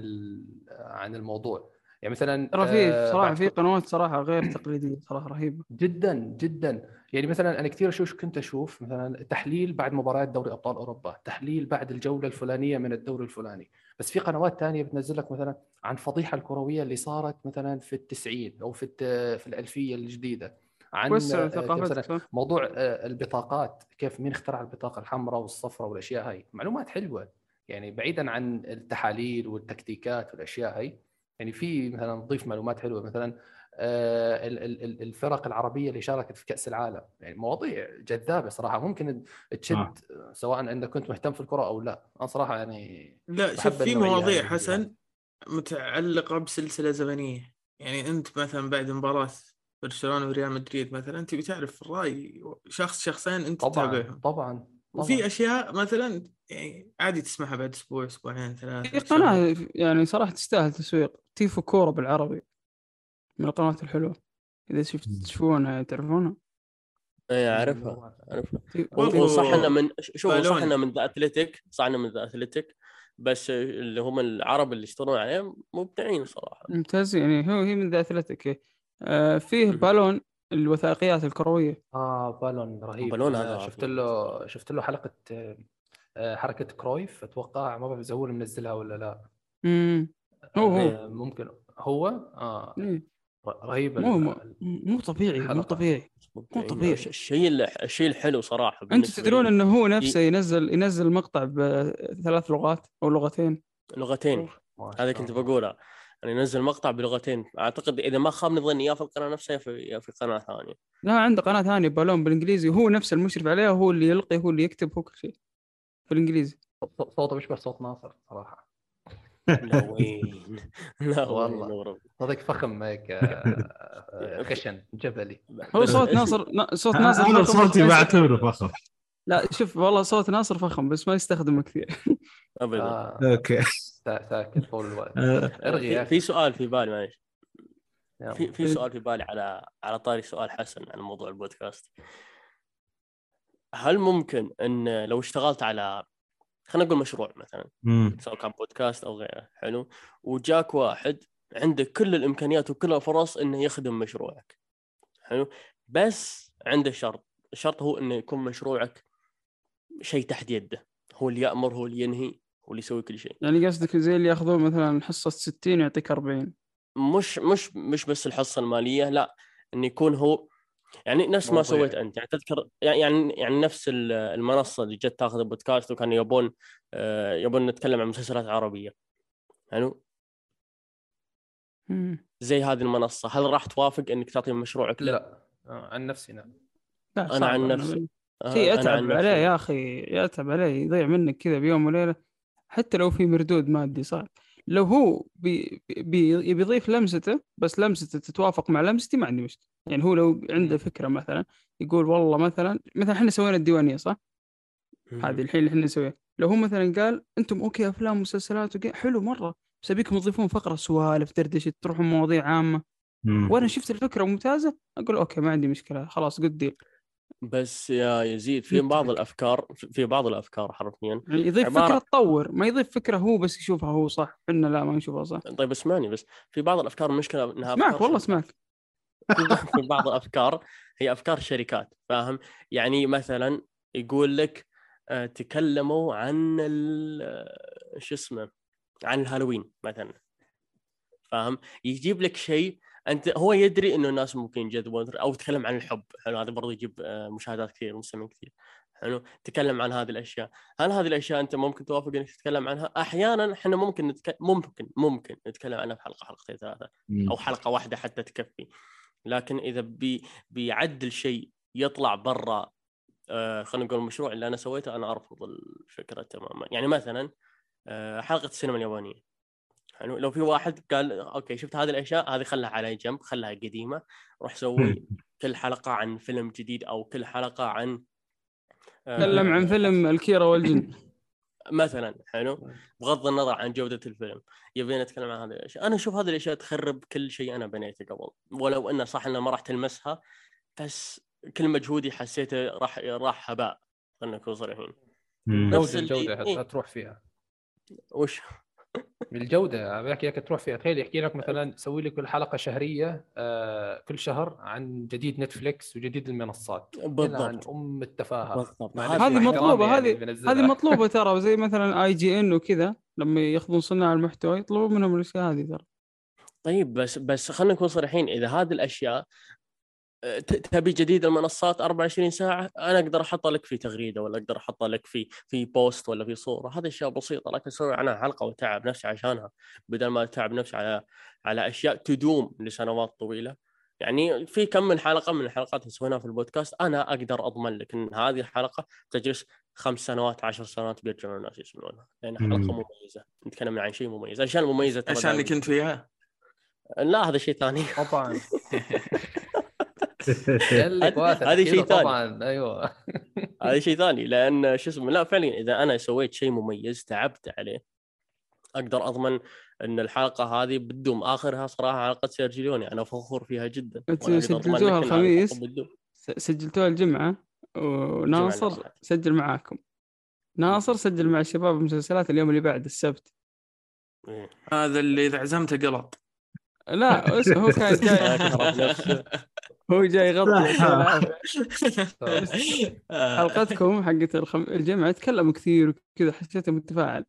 عن الموضوع. يعني مثلا ترى في آه، صراحة في قنوات صراحة غير تقليدية صراحة رهيبة. جدا جدا. يعني مثلا أنا كثير شو كنت أشوف؟ مثلا تحليل بعد مباريات دوري أبطال أوروبا تحليل بعد الجولة الفلانية من الدوري الفلاني. بس في قنوات تانية بتنزل لك مثلا عن فضيحة الكروية اللي صارت مثلا في التسعين أو في في الألفية الجديدة. عن آه، مثلا؟ موضوع آه، البطاقات كيف مين اخترع البطاقة الحمراء والصفراء والأشياء هاي. معلومات حلوة. يعني بعيدا عن التحاليل والتكتيكات والأشياء هاي. يعني في مثلا نضيف معلومات حلوة مثلا آه، ال- ال- ال- الفرق العربية اللي شاركت في كأس العالم يعني مواضيع جذابة صراحة ممكن تشد آه. سواء إنك كنت مهتم في الكرة أو لا أنا صراحة يعني لا شوف في مواضيع هذه. حسن متعلقة بسلسلة زمنية يعني أنت مثلا بعد مباراة برشلونة وريال مدريد مثلا تبي تعرف الرأي شخص شخصين أنت طبعا تتابعهم طبعا وفي طبعاً. أشياء مثلا يعني عادي تسمعها بعد أسبوع أسبوعين ثلاثة في شهر. قناه يعني صراحة تستاهل تسويق تيفو كورة بالعربي من القنوات الحلوة إذا شفت. تشوفونها تعرفونها اي أعرفها أعرفها هو صح إنه من شوف صح. إنه من The Athletic صح إنه من The Athletic بس اللي هم العرب اللي يشتغلون عليه مبدعين صراحة ممتاز يعني هو هي من The Athletic آه فيه. بالون الوثائقيات الكروية آه بالون رهيب بالون هذا شفت رهيب. له شفت له حلقة آه، آه، حركة كرويف أتوقع ما بعرف اذا هو اللي منزلها ولا لا؟ امم هو هو. آه، ممكن. هو؟ آه. إيه. ر- رهيب مو مو, ال- مو طبيعي مو الحلقة. طبيعي. طبيعي. الشيء اللي- الشيء الحلو صراحة أنتم تدرون إنه هو نفسه ينزل ينزل مقطع بثلاث لغات أو لغتين. لغتين. هذا كنت. بقولها يعني ينزل مقطع بلغتين. أعتقد إذا ما خابني ظني يا في القناة نفسها يا في, يا في قناة ثانية. لا عنده قناة ثانية بالون بالإنجليزي. وهو نفسه المشرف عليها هو اللي يلقي هو اللي يكتب هو كل شيء. بالإنجليزي. ص- صوته بيشبه صوت ناصر صراحة. لا وين؟ لا والله. صوتك فخم هيك آه، آه، خشن جبلي. هو بس صوت ناصر نا- صوت ناصر أنا صوتي بس ما بعتبره فخم. لا شوف والله صوت ناصر فخم بس ما يستخدمه كثير. ابدا. آه، okay. سا- ساكت طول الوقت. ارغي يا في, سؤال في بالي معلش. في في سؤال في بالي على على طاري سؤال حسن عن موضوع البودكاست. هل ممكن إن لو اشتغلت على خلينا نقول مشروع مثلا مم. سواء كان بودكاست أو غيره حلو وجاك واحد عنده كل الإمكانيات وكل الفرص إنه يخدم مشروعك حلو بس عنده شرط الشرط هو إنه يكون مشروعك شيء تحت يده هو اللي يأمر هو اللي ينهي هو اللي يسوي كل شيء يعني قصدك زي اللي ياخذون مثلا حصة 60 يعطيك 40 مش مش مش بس الحصة المالية لا إنه يكون هو يعني نفس ما. سويت أنت. يعني تذكر يعني يعني نفس ال- المنصة اللي جت تاخذ البودكاست وكانوا يبون آه، يبون نتكلم عن مسلسلات عربية. يعني مم. زي هذه المنصة. هل راح توافق إنك تعطي مشروعك؟ له؟ لا. آه، عن نفسي نعم لا أنا صعب. عن نفسي. آه، شيء اتعب عليه. يا أخي يتعب عليه يضيع منك كذا بيوم وليلة. حتى لو في مردود مادي صعب. لو هو بي بي بيضيف لمسته بس لمسته تتوافق مع لمستي ما عندي مشكلة. يعني هو لو عنده فكرة مثلا يقول والله مثلا مثلا إحنا سوينا الديوانية صح؟ هذه الحين اللي إحنا نسويها لو هو مثلا قال أنتم okay أفلام ومسلسلات okay حلو مرة بس أبيكم تضيفون فقرة سوالف دردشه تروحون مواضيع عامة مم. وأنا شفت الفكرة ممتازة أقول okay ما عندي مشكلة خلاص good deal بس يا يزيد في بعض. الأفكار في بعض الأفكار حرفيا يعني يضيف عبارة- فكرة تطور ما يضيف فكرة هو بس يشوفها هو صح إحنا لا ما نشوفها صح طيب اسمعني بس في بعض الأفكار المشكلة إنها أفكار والله. اسمعك في بعض الافكار هي أفكار شركات فاهم؟ يعني مثلا يقول لك آه، تكلموا عن آه، شو اسمه عن الهالوين مثلا فاهم؟ يجيب لك شيء أنت هو يدري إنه الناس ممكن ينجذبون أو تكلم عن الحب. حلو هذا برضه يجيب آه، مشاهدات كثير مستمعين كثير. حلو تكلم عن هذه الأشياء. هل هذه الأشياء أنت ممكن توافق إنك تتكلم عنها؟ أحيانا إحنا ممكن نتك... ممكن ممكن نتكلم عنها في حلقة حلقتين ثلاثة. أو حلقة واحدة حتى تكفي. لكن إذا بي بيعدل شيء يطلع برا آه خلينا نقول المشروع اللي أنا سويته أنا أرفض الفكرة تماما. يعني مثلا آه حلقة السينما اليابانية. حلو لو في واحد قال okay شفت هذه الأشياء هذه خلها على جنب خلها قديمة روح سوي كل حلقة عن فيلم جديد أو كل حلقة عن آه، تكلم عن فيلم كيرة والجن. مثلا حلو؟ بغض النظر عن جودة الفيلم يبينا نتكلم عن هذه الأشياء. أنا أشوف هذه الأشياء تخرب كل شيء أنا بنيته قبل. ولو إنه صح إنه ما راح تلمسها بس كل مجهودي حسيته راح راح هباء خلينا نكون صريحين. نفس الجودة إيه. هتروح فيها؟ وش؟ الجوده ابيك اياك تروح فيها تخيل يحكي لك مثلا سوي لي كل حلقه شهرية آه كل شهر عن جديد نتفليكس وجديد المنصات. إلا عن بالضبط. أم التفاهة. بالضبط. مع هذه مطلوبة يعني هذه. هذه مطلوبة ترى زي مثلا IGN وكذا لما يأخذون صناع المحتوى يطلبون منهم الأشياء هذه ترى. طيب بس بس خلينا نكون صريحين إذا هذه الأشياء تبي جديد المنصات 24 ساعة أنا أقدر أحطها لك في تغريدة ولا أقدر أحطها لك في في post ولا في صورة. هذه أشياء بسيطة لكن أسوي عنها حلقة وتعب نفسي عشانها بدل ما أتعب نفسي على على أشياء تدوم لسنوات طويلة. يعني في كم من حلقة من الحلقات اللي سويناها في البودكاست أنا أقدر أضمن لك إن هذه الحلقة تجلس خمس سنوات عشر سنوات بيرجعون الناس يسمعونها لأن حلقة مم. مميزة. نتكلم عن شيء مميز. الاشياء المميزة ترى عشان اللي كنت فيها؟ لا هذا شيء ثاني. طبعا. هذه شيء ثاني. طبعا أيوه هذا شيء ثاني لأن شو اسمه لا فعليا إذا أنا سويت شيء مميز تعبت عليه أقدر أضمن إن الحلقة هذه بتدوم اخرها صراحة حلقه سيرجي ليوني أنا فخور فيها جدا سجلتوها الخميس؟ سجلتوها الجمعة وناصر الجمعة. سجل معاكم ناصر سجل مع الشباب المسلسلات اليوم اللي بعد السبت إيه. هذا اللي إذا عزمته قلط لا هو كان جاي. هو جاي يغطي. آه. حلقتكم حقت الخم... الجمعه تكلموا كثير وكذا حسيته متفاعل.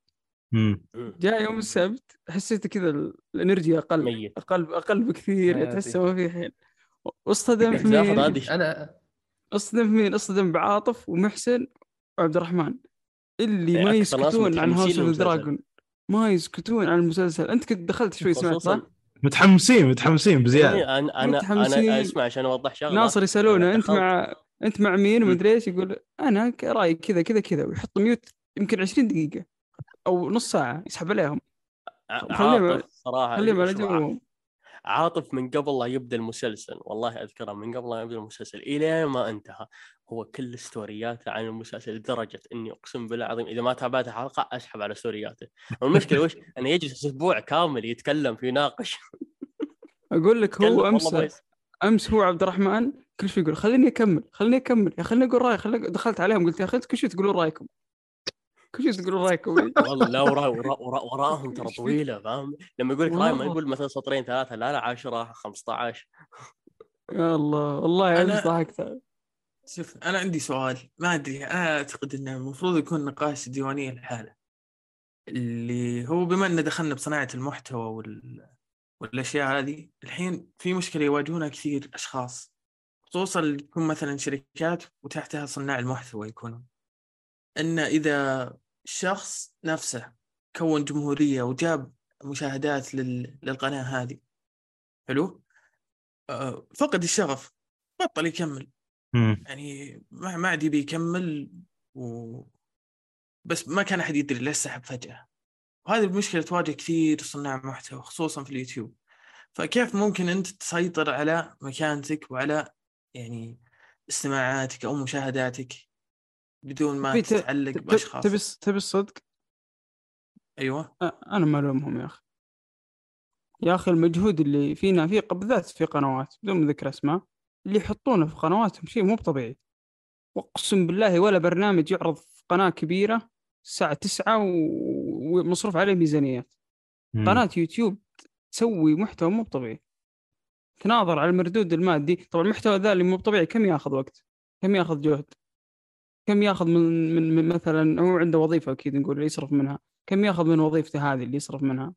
جاء يوم السبت حسيت كذا ال- الإنرجي أقل ميت أقل أقل بكثير. تحسه ما في حيل واصطدم في لاحظ مين؟ أنا اصطدم في مين؟ اصطدم بعاطف ومحسن وعبد الرحمن اللي ما يسكتون عن House of. Dragon ما يسكتون عن المسلسل أنت كنت دخلت شوي سمعت صح؟ متحمسين متحمسين بزيادة. إيه، أنا أنا متحمسين. أنا أسمع عشان أوضح شغلة. ناصر يسالونه أنت. مع أنت مع مين. ومدري إيش؟ يقول أنا رايي كذا كذا كذا. ويحط mute يمكن 20 دقيقة أو نص ساعة يسحب عليهم. خليهم- عاطف صراحة خليهم على جوهم عاطف من قبل لا يبدأ المسلسل والله أذكره من قبل لا يبدأ المسلسل إلى ما انتهى. هو كل ستورياته عن المسلسل لدرجة إني أقسم بالله العظيم إذا ما تابعت حلقه أسحب على ستورياته. والمشكلة وش؟ أنه يجلس أسبوع كامل يتكلم يناقش. أقول لك هو أمس أمس هو عبد الرحمن كل شوي يقول خليني أكمل خليني أكمل يا خليني أقول رايي خليني دخلت عليهم قلت يا أخي كل شوي تقولون رأيكم. كل شوي تقولون رأيكم. والله لا ورا ورا ورا وراهم ترى طويلة فاهم؟ لما يقول لك راي ما. يقول مثلا سطرين ثلاثة لا لا 10 15 يا الله والله امس ضحكت. شوف أنا عندي سؤال ما أدري أنا أعتقد إنه المفروض يكون نقاش ديوانية لحاله اللي هو بما إن دخلنا بصناعة المحتوى وال... والأشياء هذه الحين في مشكلة يواجهونها كثير أشخاص خصوصا تكون مثلا شركات وتحتها صناع المحتوى يكونون. إن إذا الشخص نفسه كون جمهورية وجاب مشاهدات لل... للقناة هذه حلو؟ أه فقد الشغف بطل يكمل. مم. يعني ما ما عاد يبي يكمل و بس ما كان أحد يدري ليش سحب فجأة. وهذه المشكلة تواجه كثير صناع محتوى خصوصا في اليوتيوب. فكيف ممكن أنت تسيطر على مكانتك وعلى يعني استماعاتك أو مشاهداتك بدون ما تتعلق بأشخاص؟ تبي تبي الصدق؟ أيوه. أنا ما الومهم يا أخي. يا أخي المجهود اللي فينا في بالذات في قنوات بدون ذكر أسماء. اللي يحطونه في قنواتهم شيء مو طبيعي وأقسم بالله ولا برنامج يعرض في قناة كبيرة الساعة 9 و- ومصروف عليه ميزانيات. مم. قناة يوتيوب تسوي محتوى مو طبيعي تناظر على المردود المادي. طبعا المحتوى ذا اللي مو طبيعي كم ياخذ وقت؟ كم ياخذ جهد؟ كم ياخذ من, من, من مثلا هو عنده وظيفة أكيد نقول اللي يصرف منها. كم ياخذ من وظيفته هذه اللي يصرف منها؟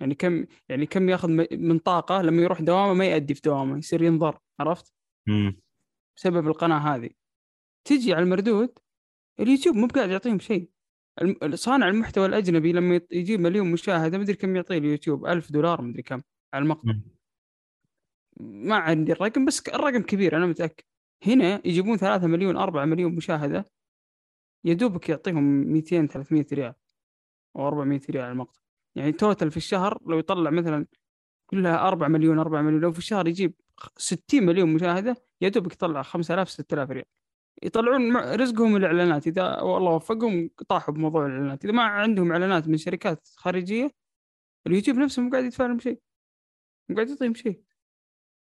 يعني كم يعني كم ياخذ من طاقة لما يروح دوامه ما يأدي في دوامه يصير ينظر عرفت؟ مم. بسبب القناة هذه. تجي على المردود اليوتيوب مو بقاعد يعطيهم شيء. صانع المحتوى الأجنبي لما يجيب مليون مشاهدة مدري كم يعطيه اليوتيوب ألف دولار مدري كم على المقطع. ما عندي الرقم بس الرقم كبير أنا متأكد. هنا يجيبون 3 مليون 4 مليون مشاهدة. يا دوبك يعطيهم 200 300 ريال أو 400 ريال على المقطع. يعني توتل في الشهر لو يطلع مثلا كلها 4 مليون 4 مليون لو في الشهر يجيب 60 مليون مشاهدة يا دوبك يطلع 5000 6000 ريال. يطلعون رزقهم الإعلانات إذا والله وفقهم طاحوا بموضوع الإعلانات. إذا ما عندهم إعلانات من شركات خارجية اليوتيوب نفسه مو قاعد يدفع لهم شيء مو قاعد يعطيهم شيء.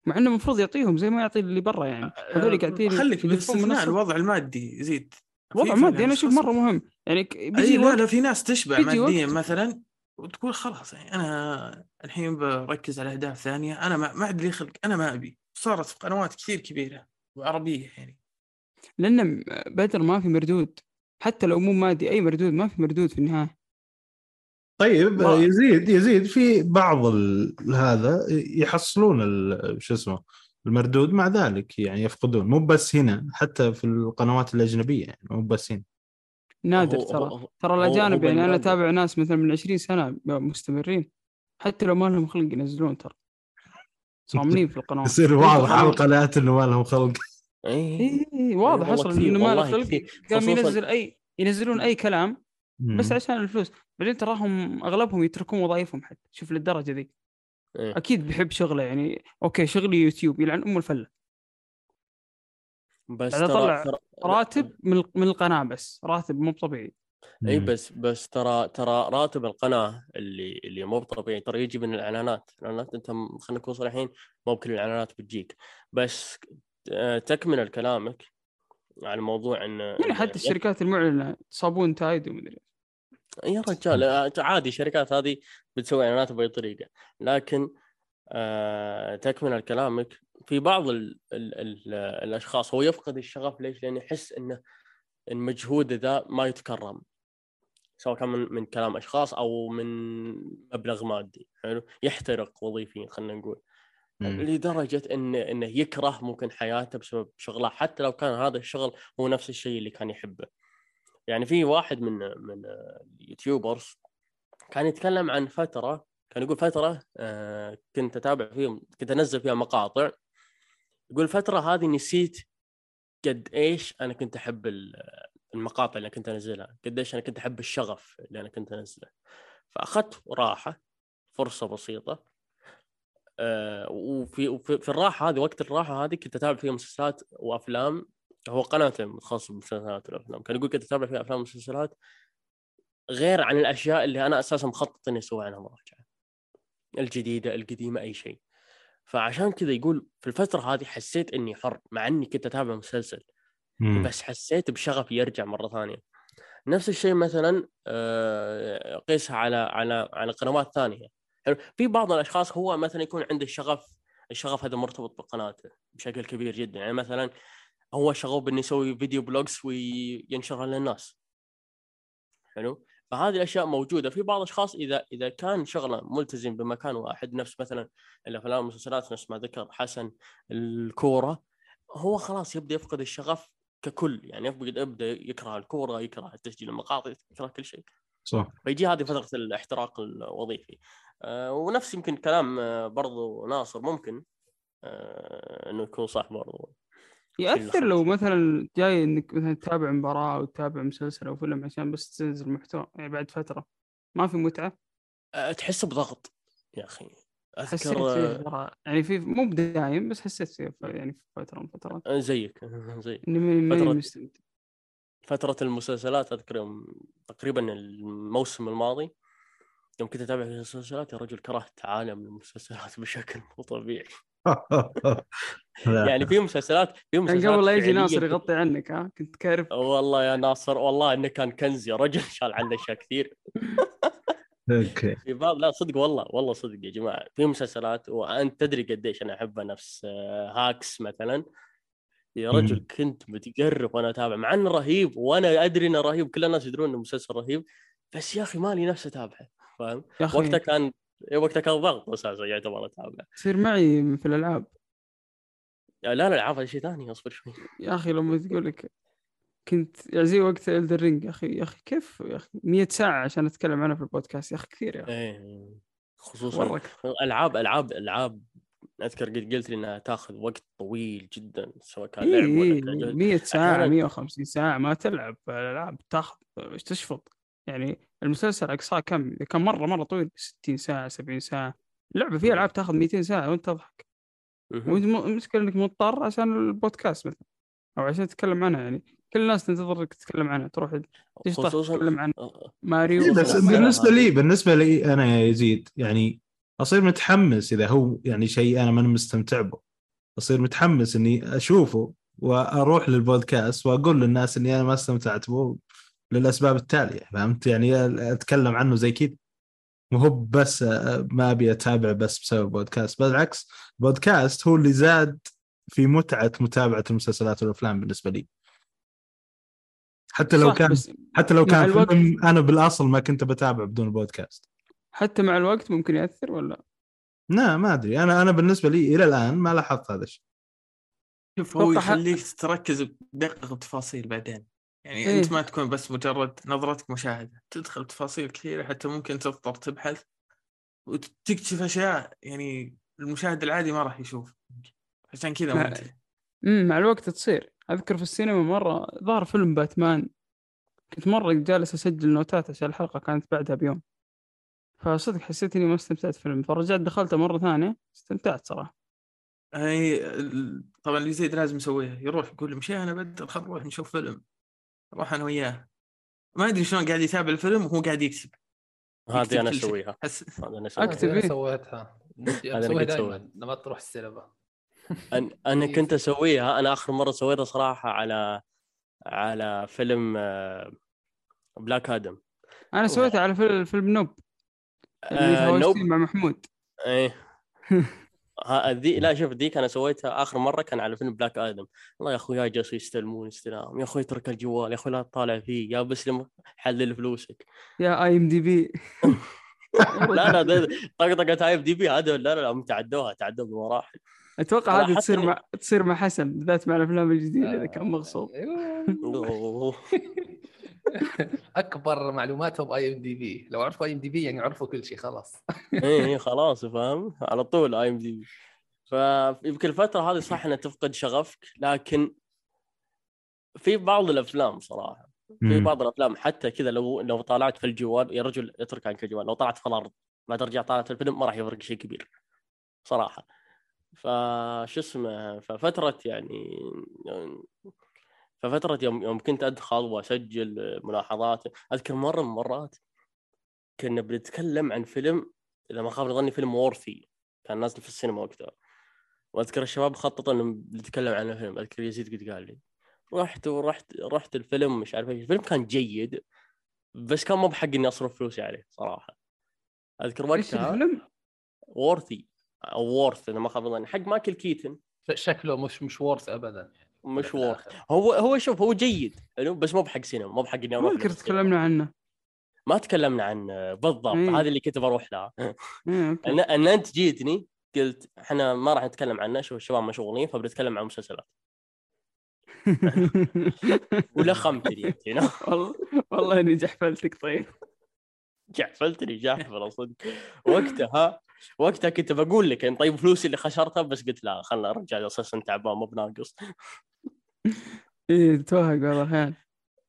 مع إنه المفروض يعطيهم زي ما يعطي اللي برا يعني. هذول قاعدين خليك باستثناء. الوضع المادي يزيد. وضع مادي أنا أشوف مرة مهم. يعني بيجي لا لا في ناس تشبع ماديا. مثلا. وتقول خلاص يعني أنا الحين بركز على أهداف ثانية. أنا ما, ما عاد لي خلق أنا ما أبي. صارت في قنوات كثير كبيرة وعربية يعني. لأن بدر ما في مردود. حتى لو مو مادي أي مردود ما في مردود في النهاية. طيب ما- يزيد يزيد في بعض ال- هذا يحصلون ال- شو اسمه المردود مع ذلك يعني يفقدون. مو بس هنا حتى في القنوات الأجنبية يعني مو بس هنا. نادر ترى. ترى الأجانب يعني أنا. أتابع ناس مثلا من 20 سنة مستمرين. حتى لو ما لهم خلق ينزلون ترى. صاملين في القنوات يصير واضح على. القناة إنه ما لهم خلق. اي اي اي واضح أصلا إنه ما له خلق. قام ينزل اي ينزلون أي كلام بس. عشان الفلوس. بعدين تراهم أغلبهم يتركون وظائفهم حتى. شوف للدرجة ذي. إيه. أكيد بيحب شغله يعني. okay شغلي يوتيوب يلعن أم الفلة. بس ترى ترى- راتب من من القناة بس راتب مو طبيعي. إي. بس بس ترى ترى راتب القناة اللي اللي مو طبيعي. ترى يجي من الإعلانات. الإعلانات أنت خلينا نكون صريحين مو بكل الإعلانات بتجيك. بس آه، تكمل كلامك على موضوع إن يعني حتى الشركات المعلنة صابون تايد ومدري يا رجال آه، عادي الشركات هذه بتسوي إعلانات بأي طريقة. لكن آه تكمل كلامك في بعض ال ال ال الأشخاص هو يفقد الشغف ليش؟ لأنه يحس إنه إن مجهوده ذا ما يتكرم سواء كان من, من كلام أشخاص أو من مبلغ مادي. حلو؟ يحترق وظيفيا خلينا نقول. مم. لدرجة انه إنه يكره ممكن حياته بسبب شغله حتى لو كان هذا الشغل هو نفس الشيء اللي كان يحبه. يعني في واحد من من اليوتيوبرز كان يتكلم عن فترة كان يقول فترة آه، كنت أتابع فيهم كنت أنزل فيها مقاطع. يقول الفترة هذه نسيت قد إيش أنا كنت أحب ال- المقاطع اللي كنت أنزلها قد إيش أنا كنت أحب الشغف اللي أنا كنت أنزله. فأخذت راحة فرصة بسيطة آه، وفي وفي في الراحة هذه وقت الراحة هذه كنت أتابع فيها مسلسلات وأفلام. هو قناته متخصص بالمسلسلات والأفلام. كان يقول كنت أتابع فيها أفلام ومسلسلات غير عن الأشياء اللي أنا أساسا مخطط إني أسوي عنها مراجعه الجديدة القديمة أي شيء. فعشان كذا يقول في الفترة هذه حسيت إني حر مع إني كنت أتابع مسلسل. مم. بس حسيت بشغف يرجع مرة ثانية. نفس الشيء مثلا آه، قيسها على على على قنوات ثانية. في بعض الأشخاص هو مثلا يكون عنده الشغف الشغف هذا مرتبط بقناته بشكل كبير جدا. يعني مثلا هو شغوب انه يسوي فيديو بلوجز وينشرها للناس. حلو؟ فهذه الأشياء موجودة. في بعض الأشخاص إذا إذا كان شغله ملتزم بمكان واحد نفس مثلا الأفلام والمسلسلات نفس ما ذكر حسن الكورة هو خلاص يبدأ يفقد الشغف ككل. يعني يبدا يبدأ يكره الكورة يكره تسجيل المقاطع يكره كل شيء. صح. فيجي هذه فترة الاحتراق الوظيفي. آه ونفس يمكن كلام آه برضو ناصر ممكن آه إنه يكون صح برضو. ياثر لو مثلا جاي إنك مثلا تتابع مباراة أو تتابع مسلسل أو فيلم عشان بس تنزل محتوى يعني بعد فترة. ما في متعة؟ أه تحس بضغط يا أخي. حسيت فيه يعني في مو بدايم بس حسيت فيه يعني في فترة من فترات. أه، زيك. زيك. إني فترة... مستمتع. فترة المسلسلات أذكر يوم تقريبا الموسم الماضي يوم كنت أتابع المسلسلات يا رجل كرهت عالم المسلسلات بشكل مو طبيعي. يعني في مسلسلات في مسلسلات قبل لا يجي ناصر يغطي عنك ها؟ كنت كارف. والله يا ناصر والله إنه كان كنز يا رجل شال عنه أشياء كثير. أوكي. في بعض لا صدق والله والله صدق يا جماعة. في مسلسلات وأنت تدري قديش أنا احبها نفس Hacks مثلا. يا رجل كنت متقرب وأنا أتابع مع إنه رهيب وأنا أدري إنه رهيب كل الناس يدرون إنه مسلسل رهيب بس يا أخي مالي نفسي أتابعه فاهم؟ وقتها كان وقتها كان ضغط أساسا يعتبر اتابع تصير معي في الألعاب. لا لا الألعاب هذا شيء ثاني أصبر شوي. يا أخي لما تقول لك كنت يعني زي وقت Elden Ring يا أخي يا أخي كيف؟ يا أخي 100 ساعة عشان أتكلم عنها في البودكاست يا أخي كثير يا أخي. إيه خصوصا ألعاب ألعاب ألعاب أذكر قد قلت لي إنها تأخذ وقت طويل جدا سواء كان لعب ولا 100 ساعة 150 ساعة ما تلعب الألعاب تأخذ إيش تشفط؟ يعني المسلسل أقصاه كم؟ كان مرة مرة طويل 60 ساعة 70 ساعة. اللعبه فيها ألعاب تاخذ 200 ساعة وأنت تضحك. وانت المشكلة إنك مضطر عشان البودكاست مثلا أو عشان تتكلم عنها يعني. كل الناس تنتظرك تتكلم عنها تروح تشطح تتكلم عن ماريو إيه، بس بالنسبة لي بالنسبة لي أنا يا يزيد يعني أصير متحمس إذا هو يعني شيء أنا ماني مستمتع به. أصير متحمس إني أشوفه وأروح للبودكاست وأقول للناس إني أنا ما استمتعت به. للأسباب التالية فهمت؟ يعني أتكلم عنه زي كذا. مو هو بس ما أبي أتابع بس بسبب بودكاست بالعكس بودكاست هو اللي زاد في متعة متابعة المسلسلات والأفلام بالنسبة لي. حتى لو كان حتى لو كان فيلم أنا بالأصل ما كنت بتابع بدون بودكاست. حتى مع الوقت ممكن يأثر ولا؟ لا ما أدري. أنا أنا بالنسبة لي إلى الآن ما لاحظت هذا الشيء. شوف هو يخليك تركز بدقق بتفاصيل بعدين. يعني إيه؟ أنت ما تكون بس مجرد نظرتك مشاهدة تدخل تفاصيل كثيرة حتى ممكن تضطر تبحث وتكتشف أشياء يعني المشاهد العادي ما راح يشوف عشان كذا مع... امم مع الوقت تصير. أذكر في السينما مرة ظهر فيلم باتمان. كنت مرة جالس أسجل نوتات عشان الحلقة كانت بعدها بيوم. فصدق حسيت إني ما استمتعت فيلم فرجعت دخلته مرة ثانية استمتعت صراحة. أي طبعا اللي يزيد لازم يسويها يروح يقول مشي أنا بدل خل نروح نشوف فيلم. أروح أنا وياه. ما أدري شلون قاعد يتابع الفيلم وهو قاعد يكتب هذه أنا أسويها. حس... أنا أكتب. أنا سويتها. أسويها دائما لما تروح السينما. أنا كنت أسويها. أنا آخر مرة سويتها صراحة على على فيلم Black Adam أنا سويتها على فيلم Nope. اللي Nope؟ مع محمود. إيه. ذي لا شوف ذيك أنا سويتها آخر مرة كان على فيلم Black Adam والله يا أخوي جالسوا يستلمون استلام يا أخوي اترك الجوال. يا أخوي لا تطالع فيه. يا بسلم حلل فلوسك. يا IMDb لا لا طقطقه IMDb هذا لا لا هم تعدوها تعدوا بمراحل. أتوقع هذه تصير مع تصير مع حسن بالذات مع الأفلام الجديدة اذا كان مغصوب. أيوه. اكبر معلوماتهم IMDb لو عرفوا IMDb يعني عرفوا كل شيء خلاص. إيه خلاص فاهم؟ على طول IMDb فيمكن الفترة هذه صح انها تفقد شغفك لكن في بعض الأفلام صراحة في بعض الأفلام حتى كذا لو لو طالعت في الجوال يا رجل اترك عنك الجوال لو طلعت في الأرض ما ترجع طالعت الفيلم ما راح يفرق شيء كبير صراحة. فشو اسمه ففترة يعني ففترة يوم يوم كنت أدخل وأسجل ملاحظات. أذكر مرة من المرات كنا بنتكلم عن فيلم إذا ما خاب ظني فيلم وورثي. كان نازل في السينما وقتها. وأذكر الشباب خططوا انه نتكلم عن الفيلم. أذكر يزيد قد قال لي رحت ورحت رحت الفيلم مش عارف إيش. الفيلم كان جيد بس كان مو بحق إني أصرف فلوسي عليه صراحة. أذكر وقتها الفيلم؟ Worthy أو Worth إذا ما خاب ظني. حق مايكل كيتن. شكله مش مش worth ابدا مشوار. هو هو شوف هو جيد. حلو بس مو بحق سينما مو بحق إني أروح. تكلمنا عنه. ما تكلمنا عنه بالضبط. إيه. هذا اللي كنت بروح له. okay. ان, أن أنت جيتني قلت إحنا ما راح نتكلم عنه شوف الشباب مشغولين فبنتكلم عن مسلسلات. ولخمتني أنت؟ والله والله إني جحفلتك طيب. جعفلتني جعفل صدق وقتها وقتها كنت بقول لك إن طيب فلوسي اللي خسرتها بس قلت لا خلنا ارجع أساسا تعبان مو بناقص. إيه توهق بعض الاحيان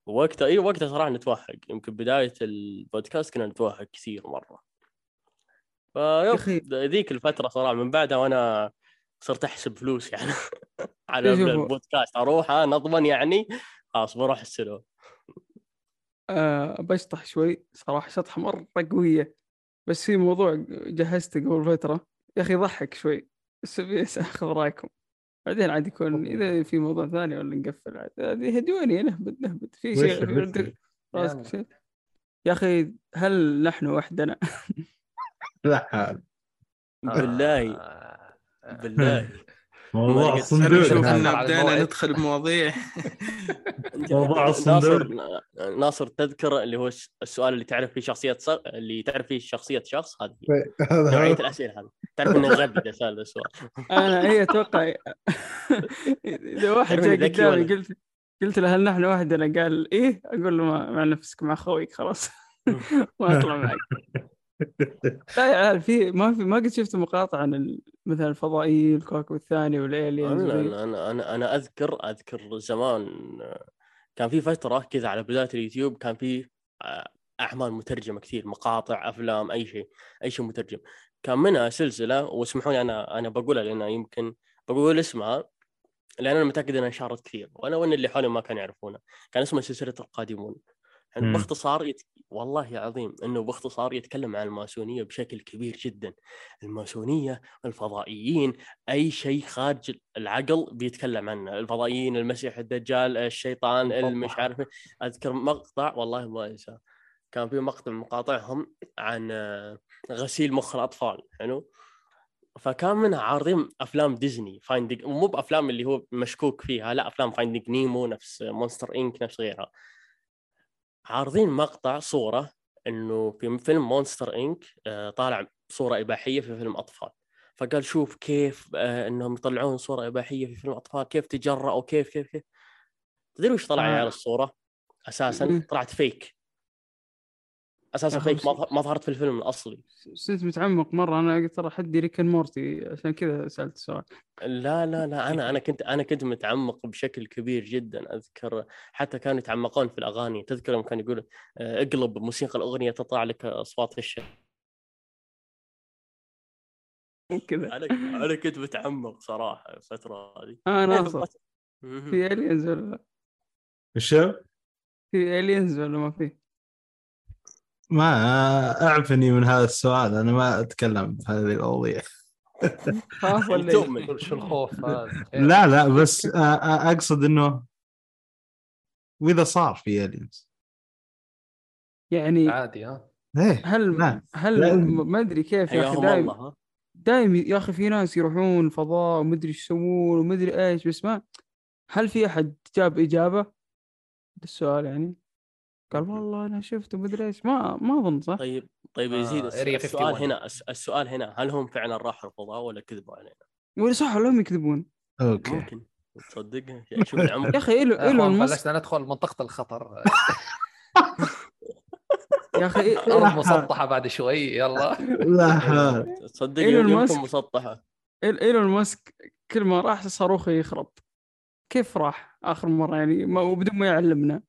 وقتها اي وقتها صراحة نتوهق يمكن بداية البودكاست كنا نتوهق كثير مرة. فيب ذيك الفترة صراحة من بعدها وأنا صرت أحسب فلوس يعني. على شوفوا. البودكاست أروح ها نضمن يعني خلاص بروح السينما آه بشطح شوي. صراحة شطحة مرة قوية. بس في موضوع جهزته قبل فترة. يا أخي يضحك شوي. بس ابي اخذ رأيكم. بعدين عاد يكون إذا في موضوع ثاني ولا نقفل عاد هذه هدوني نهبط نهبط في شيء راسك. شيء يا أخي هل نحن وحدنا لا حال بالله. بالله موضوع الصندوق. إن بدينا. ندخل بمواضيع موضوع الصندوق. ناصر تذكر اللي هو السؤال اللي تعرف فيه شخصية ص... اللي تعرف فيه شخصية شخص هذه نوعية هذا الأسئلة هذه تعرف إني نغبي اسال السؤال. أنا هي أتوقع إذا واحد جاي قدامي؟ قلت قلت له هل نحن وحدنا قال إيه أقول له مع, نفسك مع خويك خلاص. ما أطلع معك. لا يا عيال في ما في ما قد شفت مقاطع عن مثلا الفضائيين الكوكب الثاني والالينز أنا. أنا أنا, أنا أذكر أذكر زمان آه، كان في فترة كذا على بداية اليوتيوب كان في آه، أعمال مترجمة كثير مقاطع أفلام أي شيء أي شيء مترجم. كان منها سلسلة واسمحوا لي أنا أنا بقولها لأن يمكن بقول اسمها لأن أنا متأكد إنها انشهرت كثير وأنا وأن اللي حولي ما كانوا يعرفونها كان اسمها سلسلة القادمون. يعني. باختصار يت... والله عظيم إنه باختصار يتكلم عن الماسونية بشكل كبير جدا. الماسونية الفضائيين أي شيء خارج العقل بيتكلم عنه. الفضائيين المسيح الدجال الشيطان المش عارف. أذكر مقطع والله ما أنساه. كان في مقطع مقاطعهم عن آه، غسيل مخ الأطفال حلو فكان منها عارضين أفلام ديزني Finding مو بأفلام اللي هو مشكوك فيها لا أفلام Finding Nemo نفس Monster Inc نفس غيرها عارضين مقطع صورة إنه في فيلم Monster Inc طالع صورة إباحية في فيلم أطفال فقال شوف كيف آه، إنهم يطلعون صورة إباحية في فيلم أطفال كيف تجرأوا كيف كيف كيف تدري وش طلع آه. عيال الصورة؟ أساسا. طلعت فيك أساسا فيك ما ظهرت في الفيلم الأصلي. صرت متعمق مرة أنا قلت ترى حدي ريكن مورتي عشان كذا سألت السؤال. لا لا لا أنا أنا كنت أنا كنت متعمق بشكل كبير جدا أذكر حتى كانوا يتعمقون في الأغاني. تذكر يوم كان يقول آه، اقلب موسيقى الأغنية تطلع لك أصوات الشيء. كذا. أنا أنا كنت متعمق صراحة الفترة هذه. آه ناصر. في الينز ولا لا؟ في الينز ولا ما في؟ ما اعفني من هذا السؤال أنا ما أتكلم في هذه المواضيع خاف ولا؟ تؤمن شو الخوف هذا لا لا بس أقصد إنه وإذا صار في الينز يعني عادي ها إيه هل لا. هل لا. ما أدري كيف يا أخي دايم يا أخي في ناس يروحون فضاء ومدري إيش يسوون ومدري إيش بس ما هل في أحد جاب إجابة؟ السؤال يعني قال والله أنا شفت ومدري إيش. ما ما أظن صح؟ طيب طيب آه، يزيد Area السؤال 51. هنا الس- السؤال هنا هل هم فعلا راحوا الفضاء ولا كذبوا علينا؟ ولا صح ولا هم يكذبون؟ okay. ممكن. تصدق يعني شوف العمر يا أخي إيلو يا إيلون اخوان ماسك بلشنا ندخل منطقة الخطر. يا أخي ارض مسطحة بعد شوي يلا. لا. حول تصدق يمكن ماسك. مسطحة. إيلون ماسك كل ما راح صاروخه يخرب. كيف راح آخر مرة؟ يعني ما وبدون ما يعلمنا.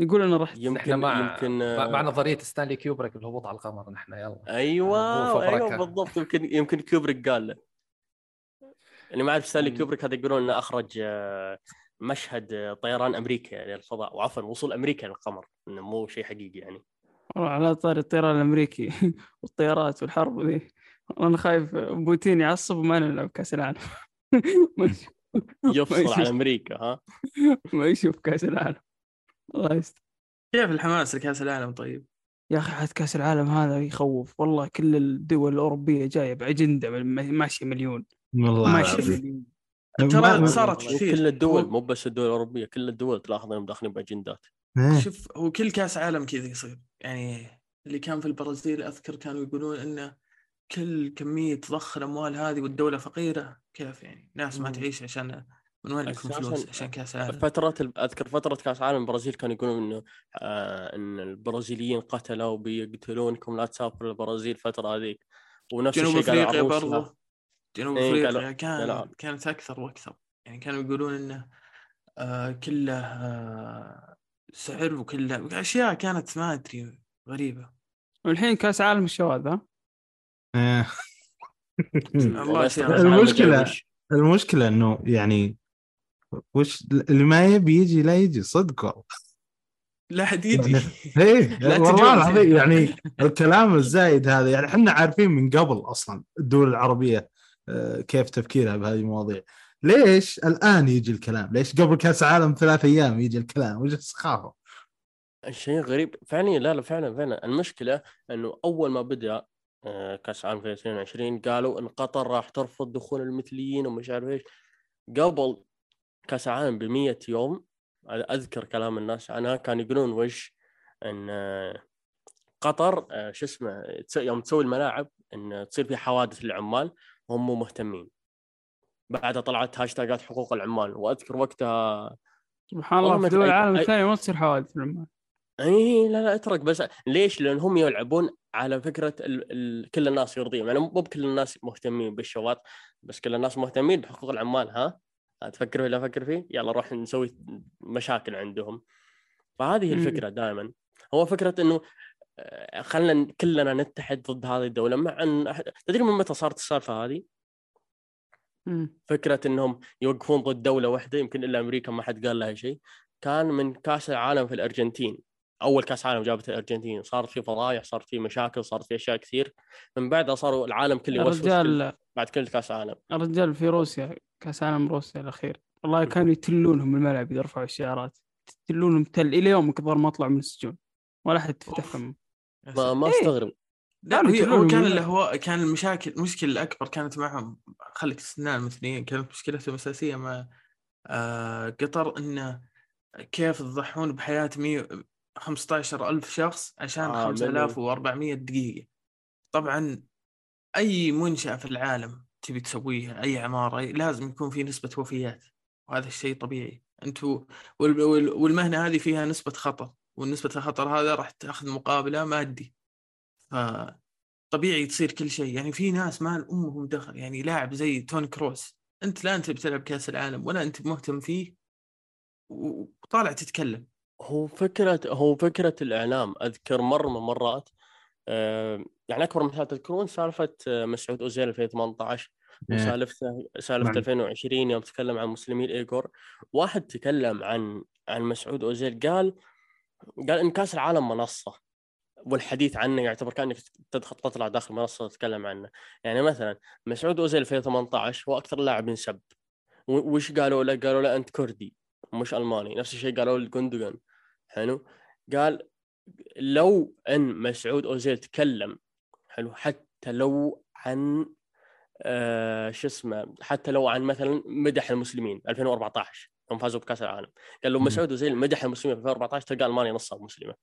يقول أنا رحت. يمكن مع يمكن مع, مع آه، نظرية ستانلي كيوبريك الهبوط على القمر نحن يلا. أيوه هو أيوه. بالضبط. يمكن يمكن كوبريك قال له. اللي ما أعرف ستانلي مم. كوبريك هذا يقولون إنه أخرج آه، مشهد آه، طيران أمريكا للفضاء وعفوا وصول أمريكا للقمر إنه مو شيء حقيقي يعني. والله على طاري الطيران الأمريكي والطيارات والحرب ذي. أنا خايف بوتين يعصب وما نلعب كأس العالم. يفصل على أمريكا ها؟ ما يشوف كأس العالم. الله يستر. كيف الحماس لكأس العالم طيب؟ يا أخي حد كأس العالم هذا يخوف. والله كل الدول الأوروبية جاية باجنده ماشية مليون. والله ماشية. مليون. ترى صارت كثير كل الدول مو بس الدول الأوروبية كل الدول تلاحظ انهم داخلين باجندات إيه. شوف هو كل كأس عالم كذا يصير. يعني اللي كان في البرازيل أذكر كانوا يقولون انه كل كمية ضخ الأموال هذه والدولة فقيرة. كيف يعني؟ ناس ما. تعيش عشان من وين لكم فلوس؟ عشان كاس عالم فترة ال- أذكر فترة كاس عالم البرازيل كانوا يقولون إنه آه إن البرازيليين قتلوا بيقتلونكم لا تسافروا البرازيل الفترة هذيك. ونفس جنوب أفريقيا. برضو. جنوب إيه، أفريقيا قالوا- كان كانت أكثر وأكثر. يعني كانوا يقولون إنه آه كله آه سحر وكله. أشياء كانت ما أدري غريبة. والحين كأس عالم الشواذ ها؟ إيه. الله العالم المشكلة الجوي. المشكلة إنه يعني وش اللي ما يبي يجي لا يجي صدق والله لا حد يجي يعني إيه والله. العظيم يعني الكلام الزايد هذا يعني إحنا عارفين من قبل أصلا الدول العربية آه، كيف تفكيرها بهذه المواضيع. ليش الآن يجي الكلام؟ ليش قبل كأس عالم ثلاث أيام يجي الكلام؟ وش السخافة؟ الشيء غريب. فعلا لا لا فعلا فعلا المشكلة إنه أول ما بدأ آه، كأس عالم في 2020 قالوا إن قطر راح ترفض دخول المثليين ومش عارف إيش. قبل كاس العالم ب 100 يوم أذكر كلام الناس عنها كانوا يقولون وش إن آه، قطر آه، شو اسمه يوم تسوي الملاعب إن تصير في حوادث للعمال وهم مو مهتمين بعدها طلعت هاشتاجات حقوق العمال وأذكر وقتها سبحان الله في دول. العالم الثانية ما تصير حوادث في العمان إي لا لا أترك بس ليش؟ لأن هم يلعبون على فكرة ال... ال... كل الناس يرضيهم يعني مو بكل الناس مهتمين بالشواذ بس كل الناس مهتمين بحقوق العمال ها؟ تفكر ولا أفكر فيه؟ يلا نروح نسوي مشاكل عندهم فهذه. الفكرة دائما هو فكرة إنه آه، خلينا كلنا نتحد ضد هذه الدولة مع إن. تدري من متى صارت السالفة هذه؟ مم. فكرة إنهم يوقفون ضد دولة واحدة يمكن إلا أمريكا ما حد قال لها شيء كان من كأس العالم في الأرجنتين أول كأس عالم جابت الأرجنتين صارت في فضايح صارت في مشاكل صارت في أشياء كثير. من بعدها صاروا العالم كله يوسوس كل- الرجال بعد كل كأس عالم. الرجال في روسيا كأس عالم روسيا الأخير. والله كانوا يتلونهم الملعب إذا رفعوا الشعارات. يتلونهم تل إلى يوم كبر ما طلعوا من السجون. ولا حد فتح. فمه ما, ما إيه. استغرب. لا كانوا هي هو كان هو كان المشاكل المشكلة الأكبر كانت معهم. خليك استثناء المثليين كانت مشكلتهم الاساسيه مع آه قطر انه كيف تضحون بحياة 100 15 ألف شخص عشان آه، 5400 دقيقة. طبعا أي منشأة في العالم تبي تسويها أي عمارة لازم يكون في نسبة وفيات وهذا الشيء طبيعي. أنتوا وال- وال- والمهنة هذه فيها نسبة خطر والنسبة الخطر هذا راح تأخذ مقابلة مادي. فطبيعي تصير كل شيء. يعني في ناس ما أمهم دخل يعني لاعب زي توني كروس. أنت لا أنت بتلعب كأس العالم ولا أنت مهتم فيه وطالع تتكلم. هو فكرة هو فكرة الإعلام أذكر مرة من المرات يعني أكبر مثال تذكرون سالفة آه، مسعود أوزيل 2018 إيه. وسالفته سالفة نعم. 2020 يوم تكلم عن مسلمي الايغور واحد تكلم عن عن مسعود أوزيل قال قال ان كاس العالم منصة والحديث عنه يعتبر كأنك تدخل تطلع داخل منصة تتكلم عنه يعني مثلا مسعود أوزيل 2018 هو أكثر لاعب ينسب و- وش قالوا له؟ قالوا له أنت كردي مش ألماني نفس الشيء قالوا لجوندوجان حلو قال لو أن مسعود أوزيل تكلم حلو حتى لو عن آه شو اسمه حتى لو عن مثلا مدح المسلمين 2014 يوم فازوا بكأس العالم قال لو. مسعود أوزيل مدح المسلمين في 2014 تلقى ألمانيا نصها مسلمه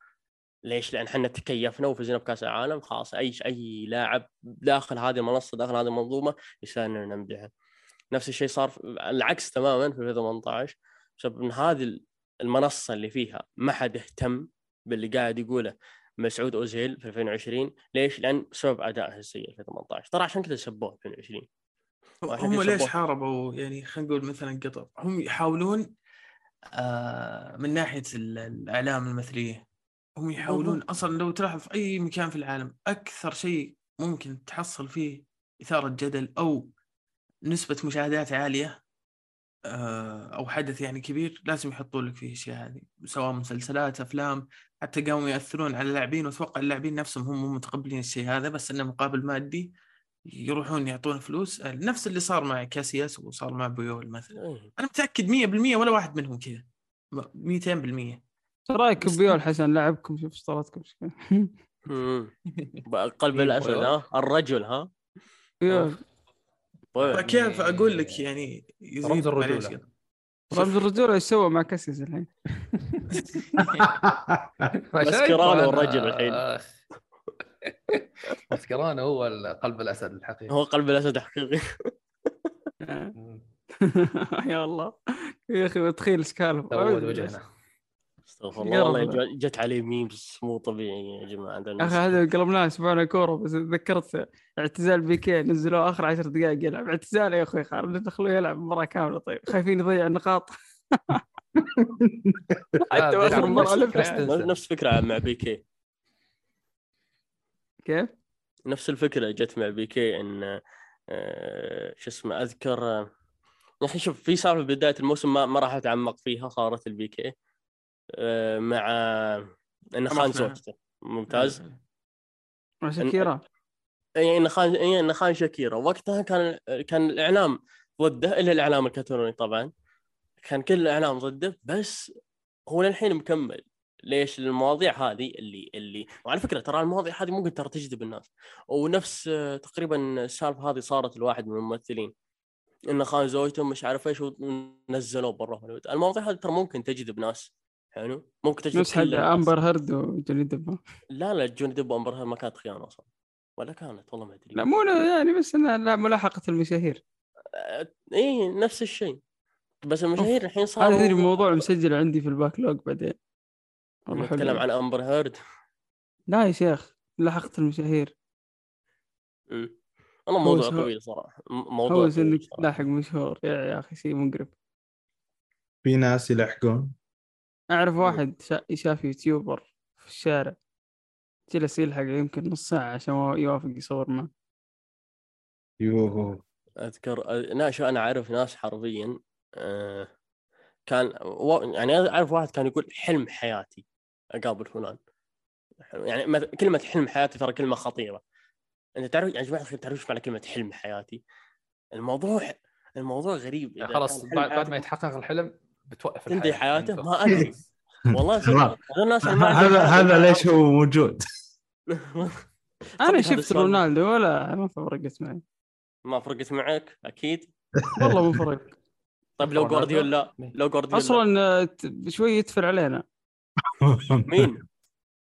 ليش؟ لأن إحنا تكيفنا وفزنا بكأس العالم خلاص أي أي لاعب داخل هذه المنصة داخل هذه المنظومة يستاهل اننا نمدحه. نفس الشيء صار العكس تماما في 2018 بسبب إن هذه المنصة اللي فيها ما حد اهتم باللي قاعد يقوله مسعود أوزيل في 2020 ليش؟ لأن بسبب ادائه السيء في 2018 ترى عشان كذا سبوه 2020 وعشان هم ليش. حاربوا؟ يعني خلينا نقول مثلا قطر. هم يحاولون آه من ناحية ال- الإعلام المثلية هم يحاولون أصلا لو تلاحظ في أي مكان في العالم أكثر شيء ممكن تحصل فيه إثارة جدل أو نسبة مشاهدات عالية أو حدث يعني كبير لازم يحطوا لك فيه الاشياء هذه سواء مسلسلات أفلام حتى قاموا يأثرون على اللاعبين وأتوقع اللاعبين نفسهم هم مو متقبلين الشيء هذا بس إنه مقابل مادي يروحون يعطون فلوس. آه، نفس اللي صار مع كاسياس وصار مع بيول مثلا. إيه. أنا متأكد 100% ولا واحد منهم كذا. 200% إيش رأيك بيول حسن؟ لعبكم شوف؟ مم. قلب إيه، الأسد. ها؟ الرجل ها؟ فكيف أقول لك يعني يزيد رمز الرجولة. رمز الرجولة إيش سوى مع كاسيس الحين؟ ماسكرانو الرجل الحين. آخ. ماسكرانو هو قلب الأسد الحقيقي هو قلب الأسد حقيقي يا الله يا أخي تخيل سكالف وجهنا استغفر الله والله جت عليه ميمز مو طبيعي يا جماعة. أخي هذا قلبناه اسبوعنا كورة بس تذكرت اعتزال بيكي نزلوه آخر عشر دقائق يلعب. اعتزال يا أخوي خالد دخلوه يلعب مباراة كاملة. طيب خايفين يضيع النقاط. حتى آخر بيلعب مباراه نفس- فكرة مع بيكي. كيف؟ نفس الفكرة جت مع بيكي إن آه، شو اسمه أذكر آه، يا أخي شوف في سالفه بداية الموسم ما, ما راح اتعمق فيها صارت البيكي. آه، مع انه خان. زوجته. ممتاز. مع شاكيرا. اي انه خان اي انه خان شاكيرا. وقتها كان كان الإعلام ضده إلا الإعلام الكاتالوني طبعا. كان كل الإعلام ضده بس هو للحين مكمل. ليش؟ المواضيع هذه اللي اللي وعلى فكرة ترى المواضيع هذه ممكن ترى تجذب الناس. ونفس آه، تقريبا السالفة هذه صارت لواحد من الممثلين. انه خان زوجته مش عارف إيش ونزلوه برا هوليوود المواضيع هذه ترى ممكن تجذب ناس. حلو ممكن تجذب نفس حق. امبر هيرد وجوني ديب لا لا جوني ديب وامبر هيرد ما كانت خيانة أصلا. ولا كانت والله ما أدري. لا مو يعني بس إنها لا ملاحقة المشاهير. اي إيه، نفس الشيء. بس المشاهير الحين هذا صاروا تدري موضوع مسجل عندي في ال backlog بعدين. والله نتكلم عن امبر هيرد لا يا شيخ ملاحقة المشاهير. أمم. والله موضوع طويل صراحة. موضوع هوس طويل إنك. تلاحق مشهور. يا, يا أخي شيء مقرف. في ناس يلحقون. أعرف واحد شا- شاف يوتيوبر في الشارع. جلس يلحق يمكن نص ساعة عشان يوافق يصور معه. يوهو. أذكر لا شو أنا أعرف ناس حرفيا آه، كان. يعني أعرف واحد كان يقول حلم حياتي أقابل فلان. يعني كلمة حلم حياتي ترى كلمة خطيرة. أنت تعرف يا جماعة الخير تعرف إيش معنى كلمة حلم حياتي؟ الموضوع الموضوع غريب. يعني خلاص بعد, ما يتحقق الحلم بتوقف تنتهي. حياته يعني ما أدري. والله الناس ما هذا هذا ما ليش هو موجود؟ أنا شفت رونالدو ولا ما فرقت معي. ما فرقت معك؟ أكيد. والله مو فرق. طيب لو؟ جوارديولا؟ لو جوارديولا. أصلا آه، شوي يدفر علينا. مين؟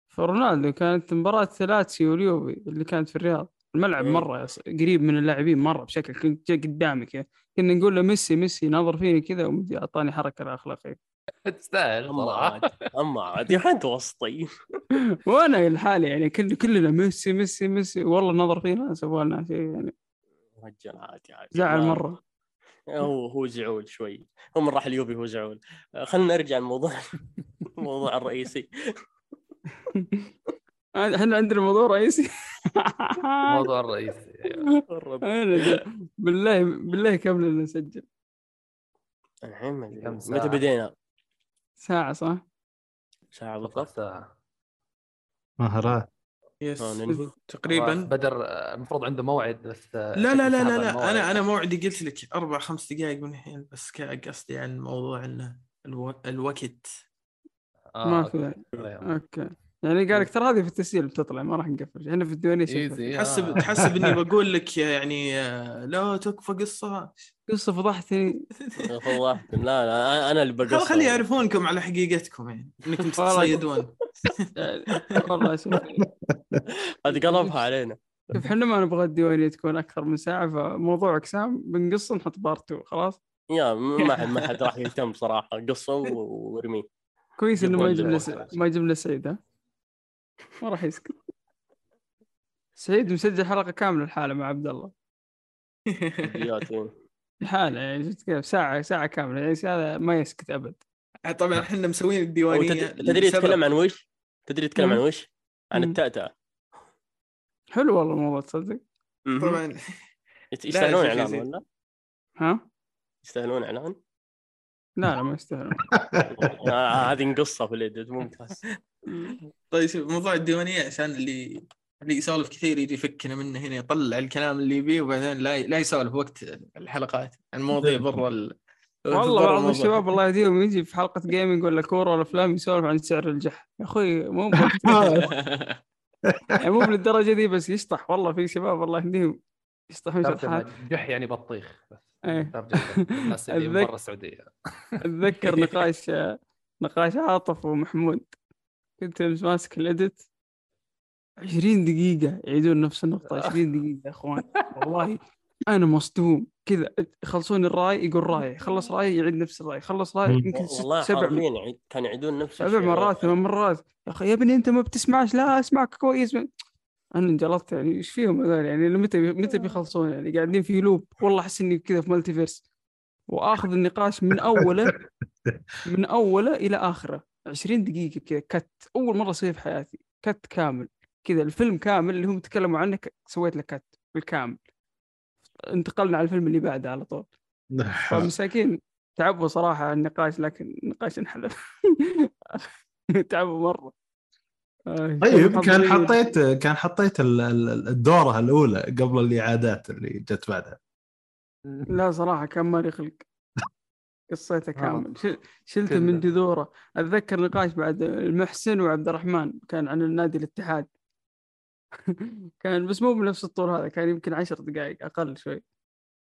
فرونالدو كانت مباراة لاتسيو واليوفي اللي كانت في الرياض. الملعب إيه. مرة يص- قريب من اللاعبين مرة بشكل كنت قدامي كذا كنا نقول له ميسي ميسي ناظر فيني كذا ومدي أعطاني حركة لا اخلاقية تستاهل أما عاد أما عاد يا أنت وسطي. وأنا لحالي يعني كل كلنا ميسي ميسي ميسي. والله نظر فينا سوى لنا شيء يعني. رجال عادي عادي. زعل مرة. هو هو زعول شوي. هو من راح اليوبي هو زعول خلينا نرجع للموضوع الموضوع الرئيسي. إحنا عندنا موضوع رئيسي الموضوع الرئيسي الرب. أنا جا- بالله بالله كم لنا نسجل الحين متى؟ بدينا؟ ساعة صح؟ ساعة بالضبط ساعة. مهارات يس آه،. تقريبا بدر آه، المفروض عنده موعد بس آه، لا لا لا لا لا. أنا أنا موعدي قلت لك أربع خمس دقائق من الحين بس قصدي عن موضوع انه ألو... الوقت آه، ما. في. أوكي يعني قال لك ترى هذه في التسجيل بتطلع ما راح نقفل إحنا في الديوانية شكله. ايزي تحسب آه. تحسب إني بقول لك يعني آه، لا تكفى قصة. قصة فضحتني فضحت. لا لا أنا اللي خل بقصر خلي يعرفونكم على حقيقتكم يعني إنكم. تتصيدون. يعني والله شوف. هذه قلبها علينا. شوف إحنا ما نبغى الديوانية تكون أكثر من ساعة فموضوع إقسام بنقص نحط بارتو خلاص؟ يا ما حد ما حد راح يهتم صراحة قصة وارميه كويس إنه ما يجيب ما يجيب لنا سعيد ها؟ ما راح يسكت سعيد مسجل حلقة كاملة الحالة مع عبد الله. الحالة يعني شفت كيف ساعة ساعة كاملة يعني هذا ما يسكت أبد طبعا إحنا مسوين الديوانية تد- تدري. يتكلم عن وش؟ تدري يتكلم عن. وش؟ عن. التأتأة حلو والله الموضوع تصدق. طبعا يستاهلون إعلان. ولا؟ ها؟ يستاهلون إعلان؟ لا لا ما يستاهل. آه، هذه نقصها في اليد ممتاز طيب شوف موضوع الديوانية عشان اللي اللي يسولف كثير يجي يفكنا منه هنا يطلع الكلام اللي يبيه وبعدين لا لا يسولف وقت الحلقات عن مواضيع برا ال... والله بعض الموضوع. الشباب الله يهديهم يجي في حلقة جيمنج ولا كورة ولا أفلام يسولف عن سعر الجح. يا أخوي مو يعني مو بالدرجة دي بس يشطح. والله في شباب الله يهديهم يشطحون شطحات. جح يعني بطيخ بس. إيه. الناس من برا السعوديه أتذكر نقاش نقاش عاطف ومحمود. كنت ماسك الادت 20 دقيقة يعيدون نفس النقطة. 20 دقيقة يا أخوان. والله أنا مصدوم. كذا يخلصون الرأي يقول رأي. خلص رأي يعيد نفس الرأي. خلص رأي يمكن والله سبع م... كانوا يعيدون نفس سبع مرات ثمان مرات. يا أخي يا ابني أنت ما بتسمعش. لا أسمعك كويس. أنا انجلطت يعني إيش فيهم هذول يعني؟ متى متى بيخلصون يعني؟ قاعدين في loop. والله أحس إني كذا في multiverse وآخذ النقاش من أوله من أوله إلى آخره. 20 دقيقة كذا cut أول مرة أسويها في حياتي. cut كامل. كذا الفيلم كامل اللي هم تكلموا عنه سويت له كت بالكامل. انتقلنا على الفيلم اللي بعده على طول. فمساكين. تعبوا صراحة النقاش لكن النقاش انحلب تعبوا مرة. آه، طيب كان حطيت كان حطيت الدورة الأولى قبل الإعادات اللي جت بعدها. لا صراحة كان مالي خلق. قصيته كامل. شلته من جذوره. أتذكر نقاش بعد المحسن وعبد الرحمن كان عن النادي الاتحاد. كان بس مو بنفس الطول هذا كان يمكن عشر دقائق أقل شوي.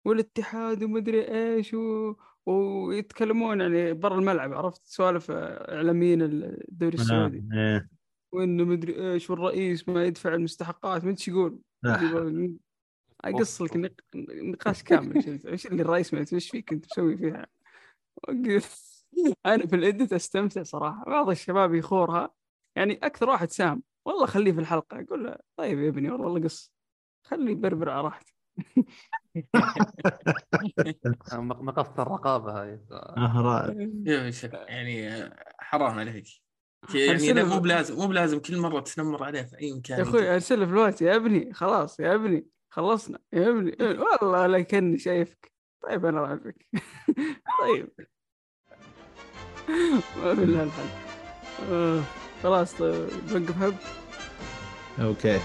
والاتحاد ومدري إيش و... ويتكلمون يعني برا الملعب عرفت؟ سوالف إعلاميين الدوري نعم، السعودي. إيه. وإنه مدري إيش والرئيس ما يدفع المستحقات ما إيش يقول. اقص لك نقاش كامل إيش اللي الرئيس ما إيش فيك أنت مسوي فيها. أنا في الادت أستمتع صراحة. بعض الشباب يخورها. يعني أكثر واحد سام. والله خليه في الحلقة. أقول له طيب يا ابني والله قص. خليه يبربر على راحته. مقص الرقابة هاي. يعني حرام عليك. يعني مو بلازم مو بلازم كل مرة تنمر عليه في أي مكان يا أخوي أرسل في الوقت يا ابني خلاص يا ابني خلصنا يا ابني والله لا كاني شايفك. طيب أنا أعرفك. طيب. ما بالله الحل. آه. خلاص طيب نوقف هب. أوكي.